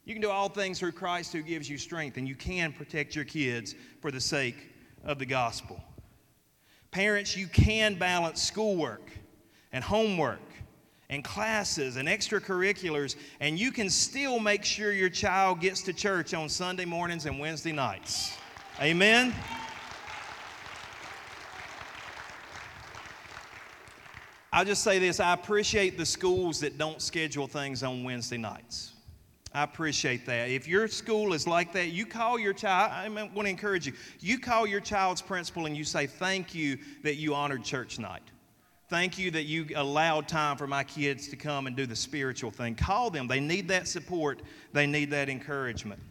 you can do all things through Christ who gives you strength, and you can protect your kids for the sake of the gospel. Parents, you can balance schoolwork and homework and classes and extracurriculars, and you can still make sure your child gets to church on Sunday mornings and Wednesday nights. Amen? I'll just say this I appreciate the schools that don't schedule things on Wednesday nights. I appreciate that. If your school is like that, you call your child, I want to encourage you, you call your child's principal and you say, Thank you that you honored church night. Thank you that you allowed time for my kids to come and do the spiritual thing. Call them. They need that support, they need that encouragement.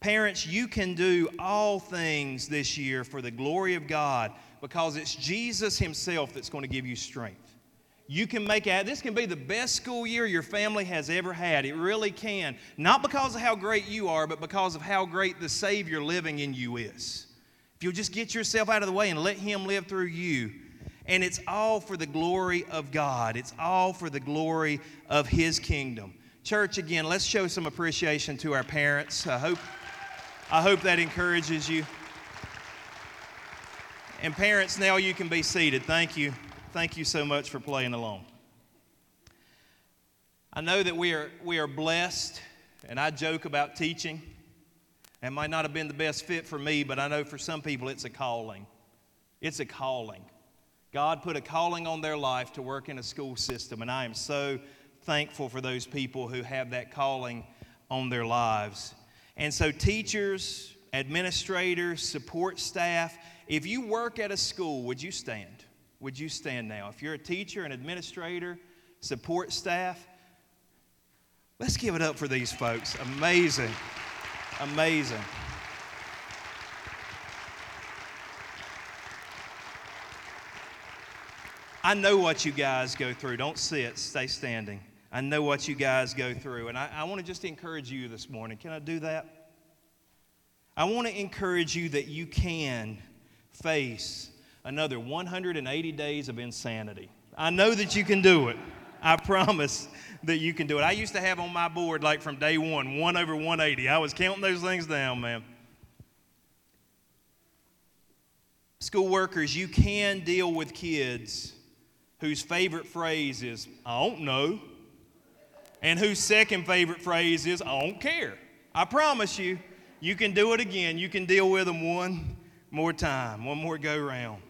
Parents, you can do all things this year for the glory of God because it's Jesus Himself that's going to give you strength. You can make it, this can be the best school year your family has ever had. It really can. Not because of how great you are, but because of how great the Savior living in you is. If you'll just get yourself out of the way and let Him live through you. And it's all for the glory of God, it's all for the glory of His kingdom. Church, again, let's show some appreciation to our parents. I hope, I hope that encourages you. And parents, now you can be seated. Thank you. Thank you so much for playing along. I know that we are, we are blessed, and I joke about teaching. It might not have been the best fit for me, but I know for some people it's a calling. It's a calling. God put a calling on their life to work in a school system, and I am so thankful for those people who have that calling on their lives. And so, teachers, administrators, support staff, if you work at a school, would you stand? Would you stand now? If you're a teacher, an administrator, support staff, let's give it up for these folks. Amazing. Amazing. I know what you guys go through. Don't sit, stay standing. I know what you guys go through. And I, I want to just encourage you this morning. Can I do that? I want to encourage you that you can face another 180 days of insanity. I know that you can do it. I promise that you can do it. I used to have on my board, like from day one, 1 over 180. I was counting those things down, man. School workers, you can deal with kids whose favorite phrase is, I don't know, and whose second favorite phrase is, I don't care. I promise you, you can do it again. You can deal with them one more time, one more go round.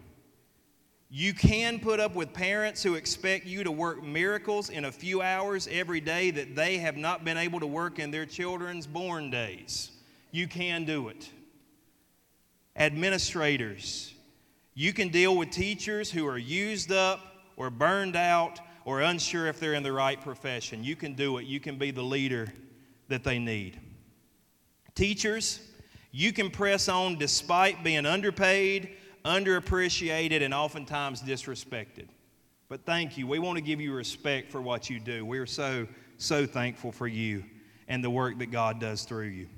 You can put up with parents who expect you to work miracles in a few hours every day that they have not been able to work in their children's born days. You can do it. Administrators, you can deal with teachers who are used up or burned out or unsure if they're in the right profession. You can do it. You can be the leader that they need. Teachers, you can press on despite being underpaid underappreciated, and oftentimes disrespected. But thank you. We want to give you respect for what you do. We are so, so thankful for you and the work that God does through you.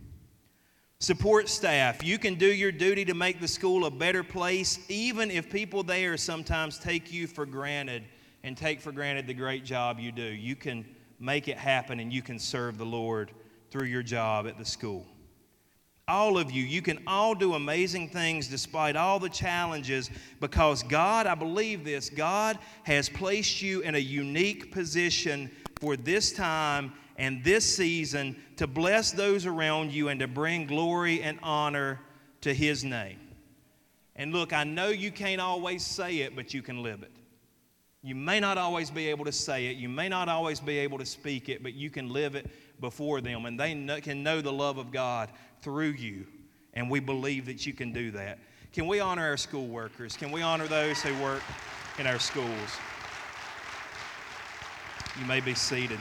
Support staff. You can do your duty to make the school a better place, even if people there sometimes take you for granted and take for granted the great job you do. You can make it happen and you can serve the Lord through your job at the school. All of you, you can all do amazing things despite all the challenges because God, I believe this, God has placed you in a unique position for this time and this season to bless those around you and to bring glory and honor to His name. And look, I know you can't always say it, but you can live it. You may not always be able to say it, you may not always be able to speak it, but you can live it before them, and they know, can know the love of God through you. And we believe that you can do that. Can we honor our school workers? Can we honor those who work in our schools? You may be seated.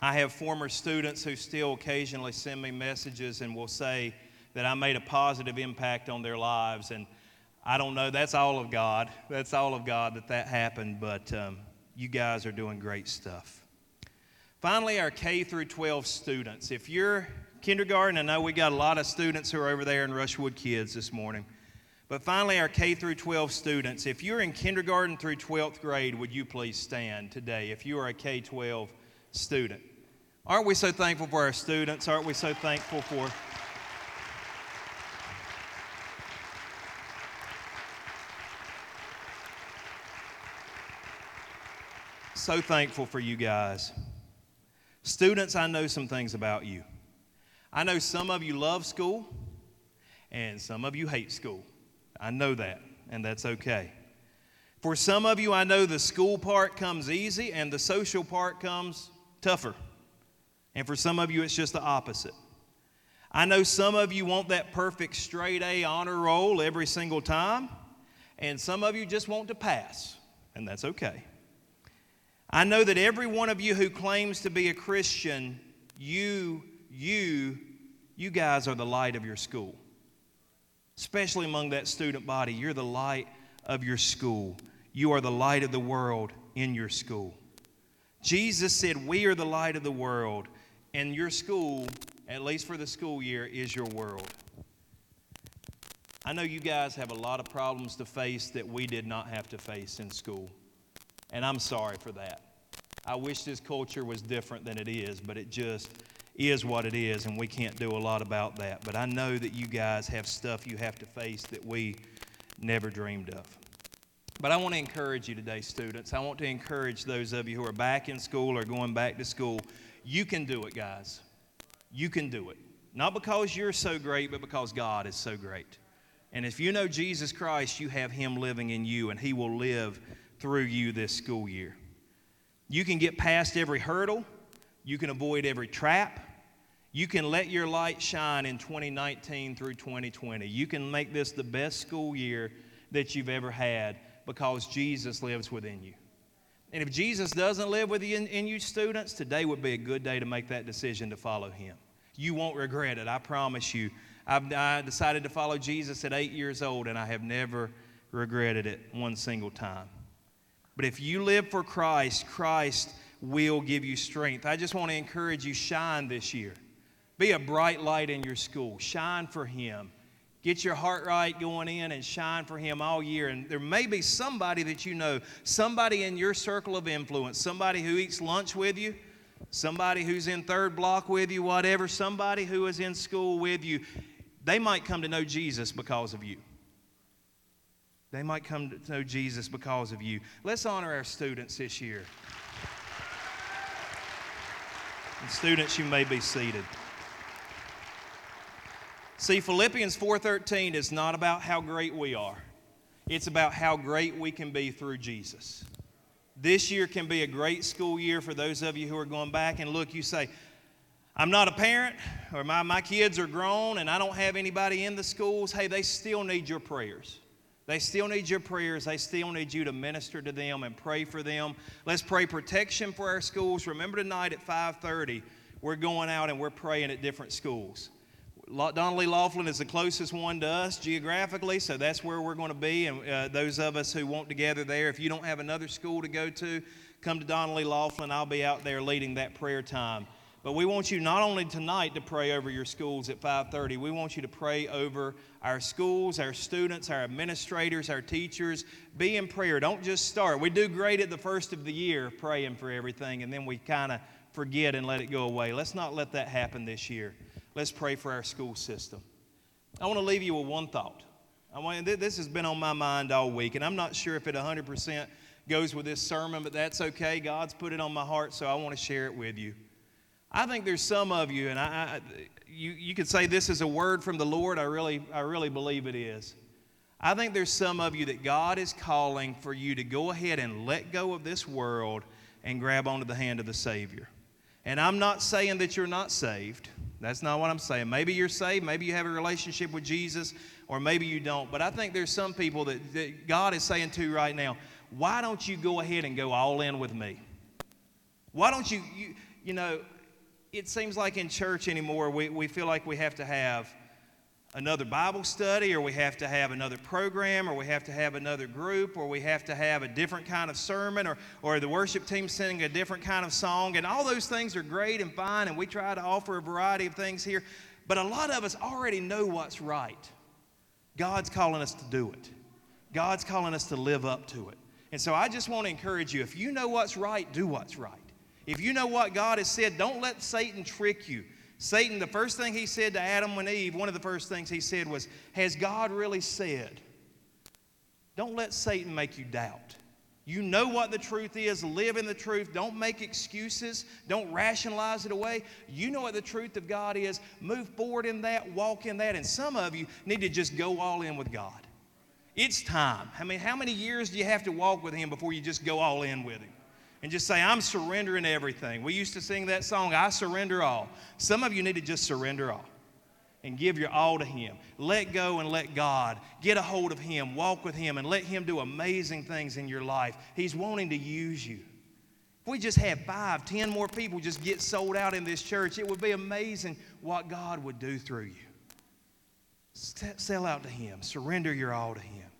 I have former students who still occasionally send me messages and will say that I made a positive impact on their lives. And I don't know, that's all of God. That's all of God that that happened, but um, you guys are doing great stuff. Finally, our K through 12 students. If you're kindergarten, I know we got a lot of students who are over there in Rushwood Kids this morning. But finally, our K through 12 students. If you're in kindergarten through 12th grade, would you please stand today if you are a K 12 student? Aren't we so thankful for our students? Aren't we so thankful for. So thankful for you guys. Students, I know some things about you. I know some of you love school, and some of you hate school. I know that, and that's okay. For some of you, I know the school part comes easy and the social part comes tougher. And for some of you, it's just the opposite. I know some of you want that perfect straight A honor roll every single time, and some of you just want to pass, and that's okay. I know that every one of you who claims to be a Christian, you, you, you guys are the light of your school. Especially among that student body, you're the light of your school. You are the light of the world in your school. Jesus said, We are the light of the world. And your school, at least for the school year, is your world. I know you guys have a lot of problems to face that we did not have to face in school. And I'm sorry for that. I wish this culture was different than it is, but it just is what it is, and we can't do a lot about that. But I know that you guys have stuff you have to face that we never dreamed of. But I want to encourage you today, students. I want to encourage those of you who are back in school or going back to school you can do it, guys. You can do it. Not because you're so great, but because God is so great. And if you know Jesus Christ, you have Him living in you, and He will live through you this school year. You can get past every hurdle, you can avoid every trap. You can let your light shine in 2019 through 2020. You can make this the best school year that you've ever had because Jesus lives within you. And if Jesus doesn't live with you in, in you students, today would be a good day to make that decision to follow him. You won't regret it, I promise you. I've, I decided to follow Jesus at eight years old, and I have never regretted it one single time. But if you live for Christ, Christ will give you strength. I just want to encourage you shine this year. Be a bright light in your school. Shine for Him. Get your heart right going in and shine for Him all year. And there may be somebody that you know, somebody in your circle of influence, somebody who eats lunch with you, somebody who's in third block with you, whatever, somebody who is in school with you. They might come to know Jesus because of you. They might come to know Jesus because of you. Let's honor our students this year. And students, you may be seated. See, Philippians 4:13 is not about how great we are. It's about how great we can be through Jesus. This year can be a great school year for those of you who are going back and look, you say, I'm not a parent, or my, my kids are grown and I don't have anybody in the schools. Hey, they still need your prayers. They still need your prayers. They still need you to minister to them and pray for them. Let's pray protection for our schools. Remember tonight at 5:30, we're going out and we're praying at different schools. Donnelly Laughlin is the closest one to us geographically, so that's where we're going to be. And uh, those of us who want to gather there, if you don't have another school to go to, come to Donnelly Laughlin. I'll be out there leading that prayer time. But we want you not only tonight to pray over your schools at 5:30. We want you to pray over our schools, our students, our administrators, our teachers. Be in prayer. Don't just start. We do great at the first of the year praying for everything and then we kind of forget and let it go away. Let's not let that happen this year. Let's pray for our school system. I want to leave you with one thought. I want, this has been on my mind all week, and I'm not sure if it 100% goes with this sermon, but that's okay. God's put it on my heart, so I want to share it with you. I think there's some of you, and I, I, you, you could say this is a word from the Lord. I really, I really believe it is. I think there's some of you that God is calling for you to go ahead and let go of this world and grab onto the hand of the Savior. And I'm not saying that you're not saved. That's not what I'm saying. Maybe you're saved, maybe you have a relationship with Jesus, or maybe you don't. But I think there's some people that, that God is saying to right now, why don't you go ahead and go all in with me? Why don't you, you, you know, it seems like in church anymore, we, we feel like we have to have another Bible study, or we have to have another program, or we have to have another group, or we have to have a different kind of sermon, or, or the worship team singing a different kind of song. And all those things are great and fine, and we try to offer a variety of things here. But a lot of us already know what's right. God's calling us to do it, God's calling us to live up to it. And so I just want to encourage you if you know what's right, do what's right. If you know what God has said, don't let Satan trick you. Satan, the first thing he said to Adam and Eve, one of the first things he said was, Has God really said? Don't let Satan make you doubt. You know what the truth is. Live in the truth. Don't make excuses. Don't rationalize it away. You know what the truth of God is. Move forward in that. Walk in that. And some of you need to just go all in with God. It's time. I mean, how many years do you have to walk with Him before you just go all in with Him? And just say, I'm surrendering everything. We used to sing that song, I surrender all. Some of you need to just surrender all and give your all to Him. Let go and let God. Get a hold of Him, walk with Him, and let Him do amazing things in your life. He's wanting to use you. If we just had five, ten more people just get sold out in this church, it would be amazing what God would do through you. Sell out to Him, surrender your all to Him.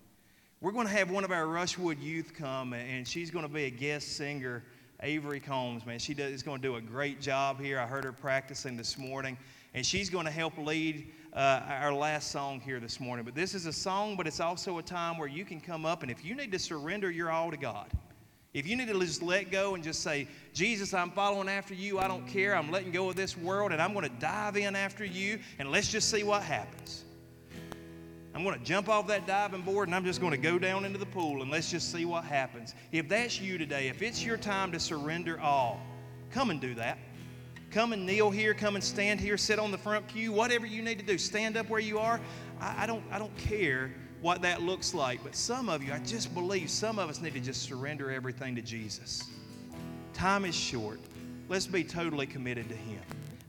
We're going to have one of our Rushwood youth come, and she's going to be a guest singer. Avery Combs, man, she does, is going to do a great job here. I heard her practicing this morning, and she's going to help lead uh, our last song here this morning. But this is a song, but it's also a time where you can come up, and if you need to surrender your all to God, if you need to just let go and just say, Jesus, I'm following after you. I don't care. I'm letting go of this world, and I'm going to dive in after you, and let's just see what happens. I'm going to jump off that diving board and I'm just going to go down into the pool and let's just see what happens. If that's you today, if it's your time to surrender all, come and do that. Come and kneel here, come and stand here, sit on the front pew, whatever you need to do. Stand up where you are. I, I don't, I don't care what that looks like, but some of you, I just believe some of us need to just surrender everything to Jesus. Time is short. Let's be totally committed to Him.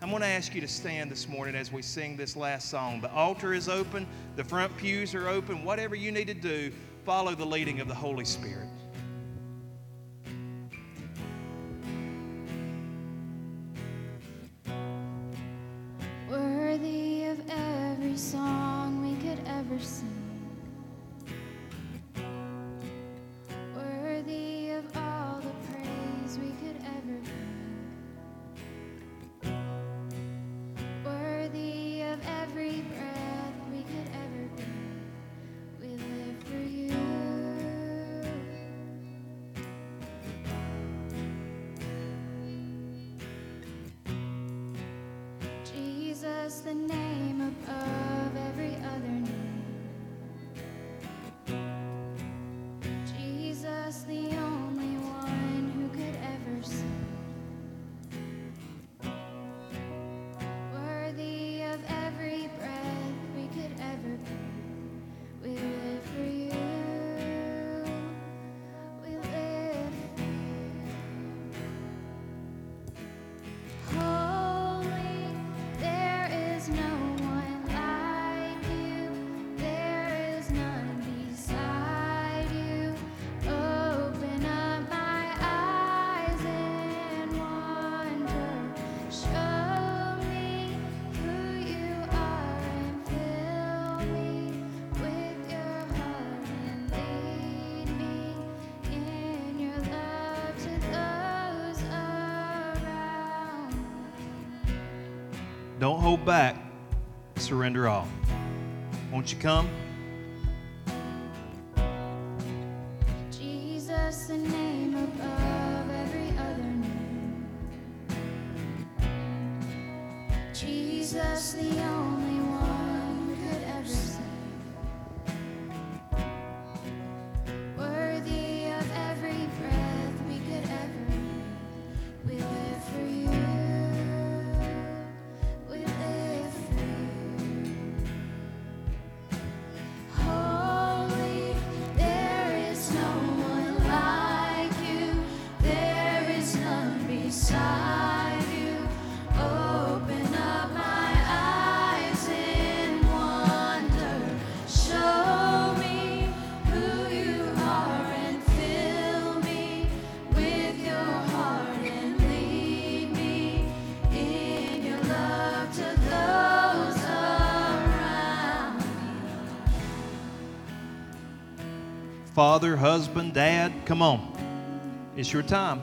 I'm going to ask you to stand this morning as we sing this last song. The altar is open, the front pews are open. Whatever you need to do, follow the leading of the Holy Spirit. Worthy of every song we could ever sing. back, surrender all. Won't you come? Jesus, the name above every other name. Jesus, the father, husband, dad. Come on. It's your time.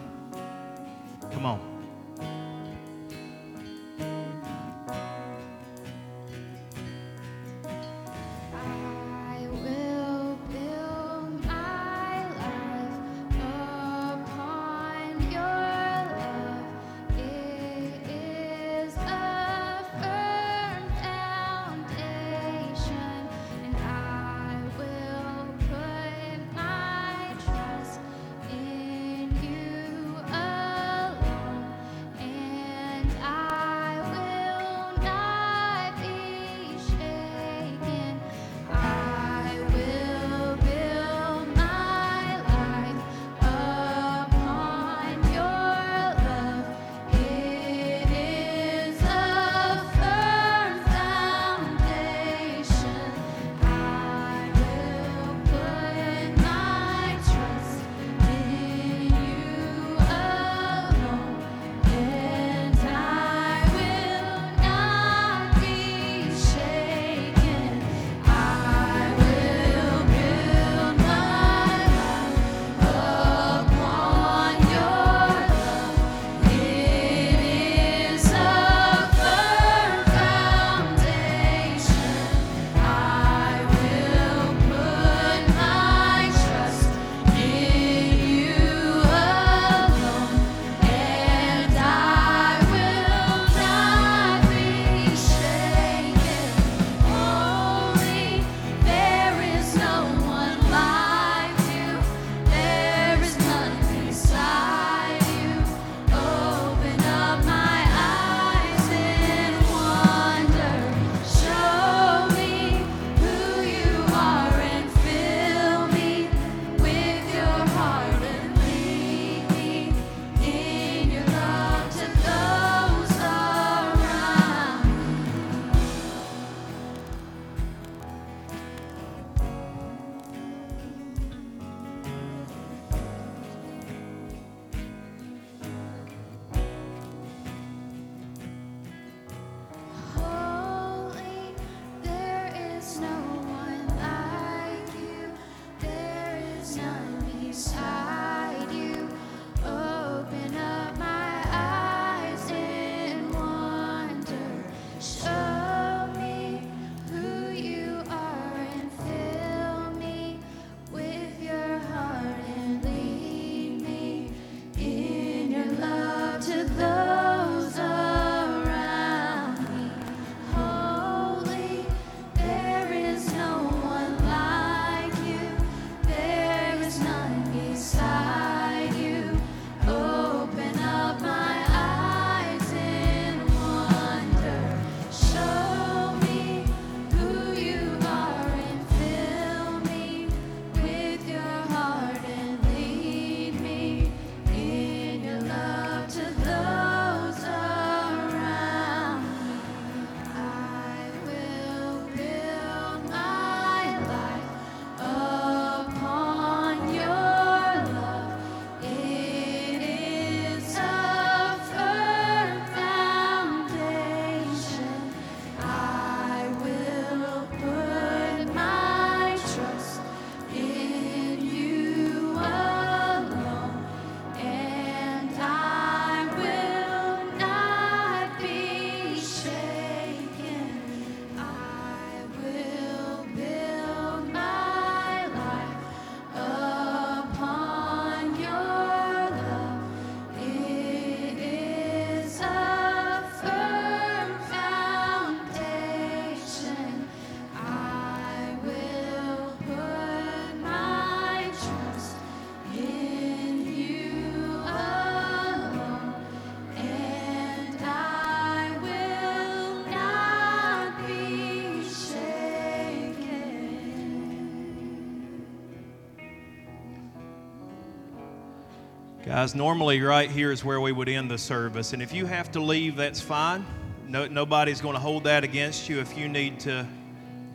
Guys, normally right here is where we would end the service. And if you have to leave, that's fine. No, nobody's going to hold that against you if you need to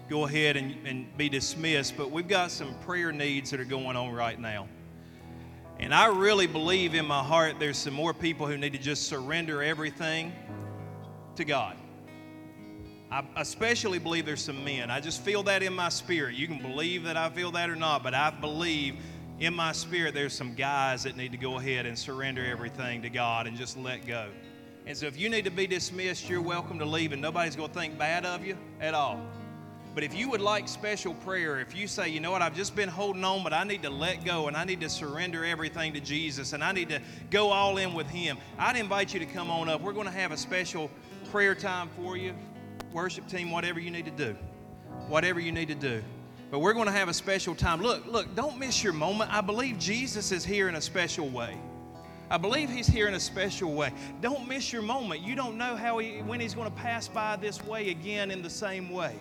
go ahead and, and be dismissed. But we've got some prayer needs that are going on right now. And I really believe in my heart there's some more people who need to just surrender everything to God. I especially believe there's some men. I just feel that in my spirit. You can believe that I feel that or not, but I believe in my spirit there's some guys that need to go ahead and surrender everything to God and just let go. And so if you need to be dismissed, you're welcome to leave, and nobody's going to think bad of you at all. But if you would like special prayer, if you say, you know what, I've just been holding on, but I need to let go and I need to surrender everything to Jesus and I need to go all in with Him, I'd invite you to come on up. We're going to have a special prayer time for you. Worship team, whatever you need to do. Whatever you need to do. But we're going to have a special time. Look, look, don't miss your moment. I believe Jesus is here in a special way. I believe he's here in a special way. Don't miss your moment. You don't know how he, when he's going to pass by this way again in the same way.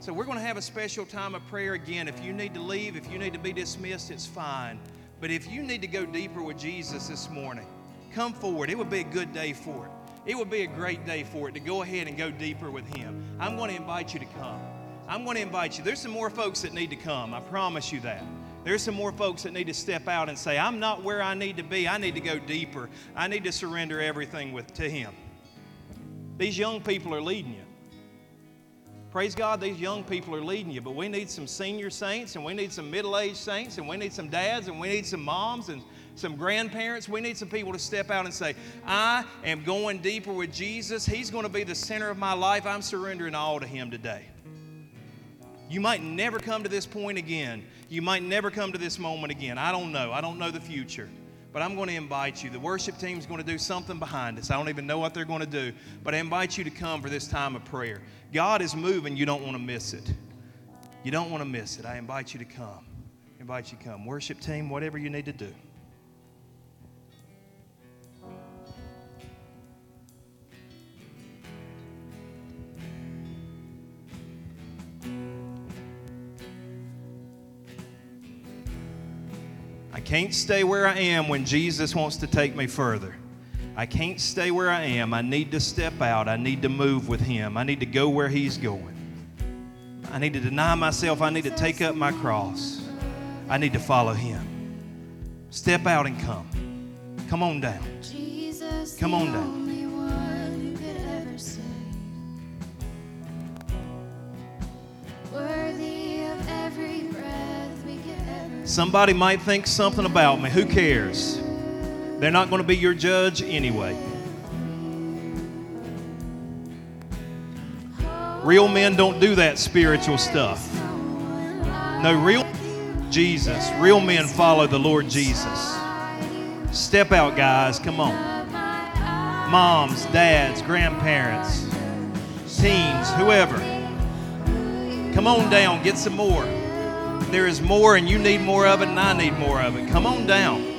So we're going to have a special time of prayer again. If you need to leave, if you need to be dismissed, it's fine. But if you need to go deeper with Jesus this morning, come forward. It would be a good day for it. It would be a great day for it to go ahead and go deeper with Him. I'm going to invite you to come. I'm going to invite you. There's some more folks that need to come. I promise you that. There's some more folks that need to step out and say, I'm not where I need to be. I need to go deeper. I need to surrender everything with, to Him. These young people are leading you. Praise God, these young people are leading you, but we need some senior saints and we need some middle aged saints and we need some dads and we need some moms and some grandparents. We need some people to step out and say, I am going deeper with Jesus. He's going to be the center of my life. I'm surrendering all to Him today. You might never come to this point again. You might never come to this moment again. I don't know. I don't know the future. But I'm going to invite you. The worship team is going to do something behind us. I don't even know what they're going to do. But I invite you to come for this time of prayer. God is moving. You don't want to miss it. You don't want to miss it. I invite you to come. I invite you to come. Worship team, whatever you need to do. I can't stay where I am when Jesus wants to take me further. I can't stay where I am. I need to step out. I need to move with Him. I need to go where He's going. I need to deny myself. I need to take up my cross. I need to follow Him. Step out and come. Come on down. Jesus, Come on down. Somebody might think something about me. Who cares? They're not going to be your judge anyway. Real men don't do that spiritual stuff. No, real Jesus. Real men follow the Lord Jesus. Step out, guys. Come on. Moms, dads, grandparents, teens, whoever. Come on down. Get some more. There is more, and you need more of it, and I need more of it. Come on down.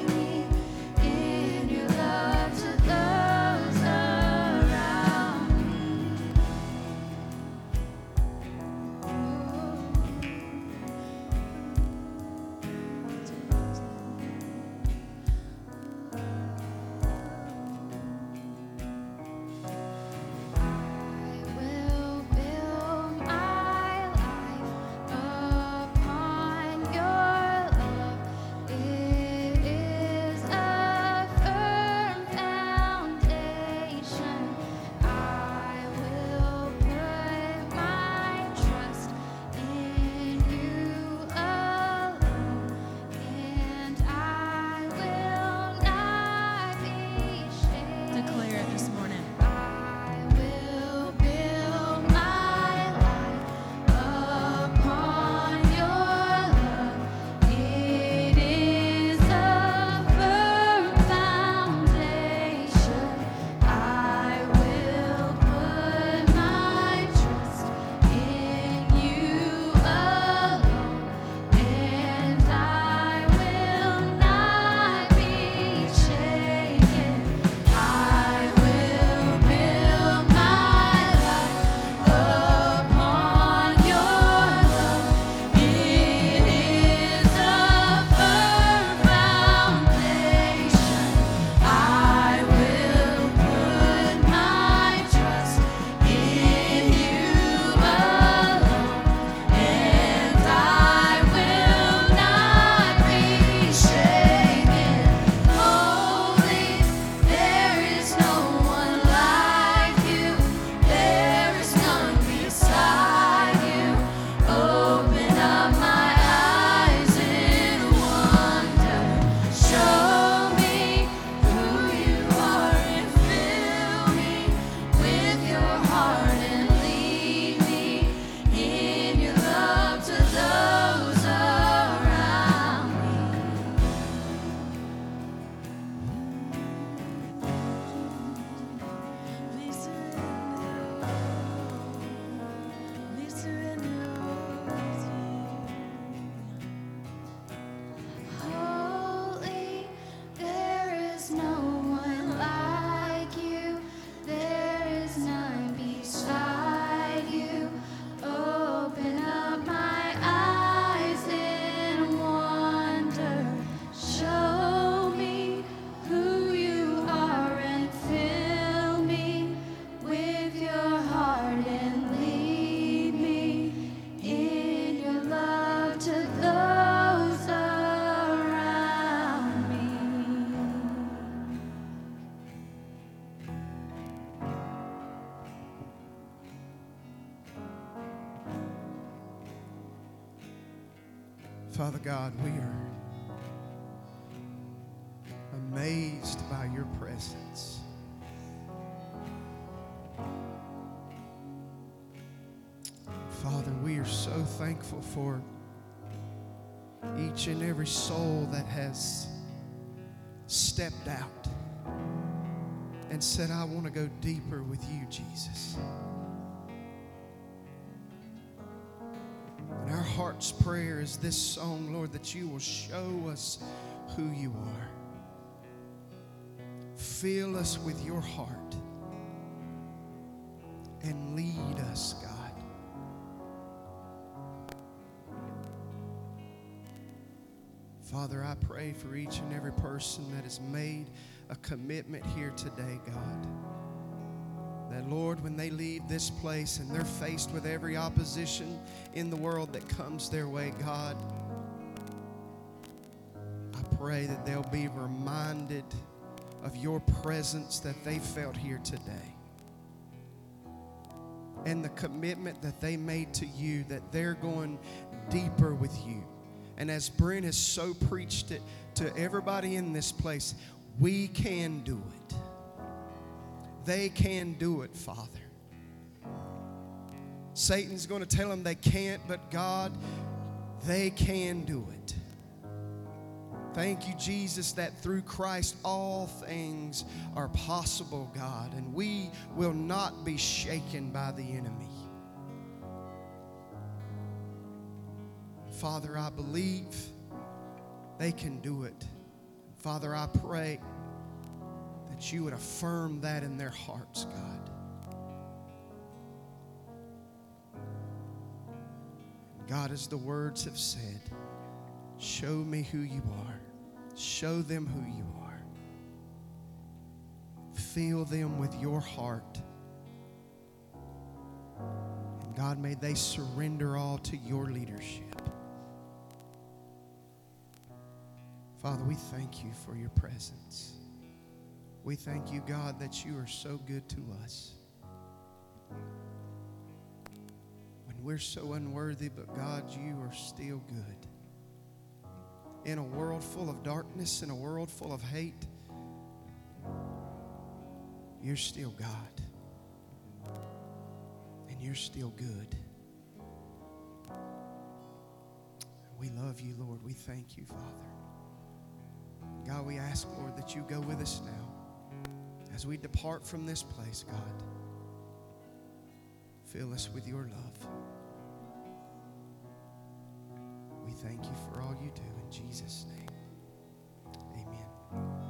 Father God, we are amazed by your presence. Father, we are so thankful for each and every soul that has stepped out and said, I want to go deeper with you, Jesus. Heart's prayer is this song, Lord, that you will show us who you are. Fill us with your heart and lead us, God. Father, I pray for each and every person that has made a commitment here today, God. Lord, when they leave this place and they're faced with every opposition in the world that comes their way, God, I pray that they'll be reminded of your presence that they felt here today and the commitment that they made to you that they're going deeper with you. And as Brent has so preached it to everybody in this place, we can do it. They can do it, Father. Satan's going to tell them they can't, but God, they can do it. Thank you, Jesus, that through Christ all things are possible, God, and we will not be shaken by the enemy. Father, I believe they can do it. Father, I pray that you would affirm that in their hearts, God. God, as the words have said, show me who you are. Show them who you are. Fill them with your heart. And God, may they surrender all to your leadership. Father, we thank you for your presence. We thank you, God, that you are so good to us. When we're so unworthy, but God, you are still good. In a world full of darkness, in a world full of hate, you're still God. And you're still good. We love you, Lord. We thank you, Father. God, we ask, Lord, that you go with us now as we depart from this place, God, fill us with your love. We thank you for all you do in Jesus' name. Amen.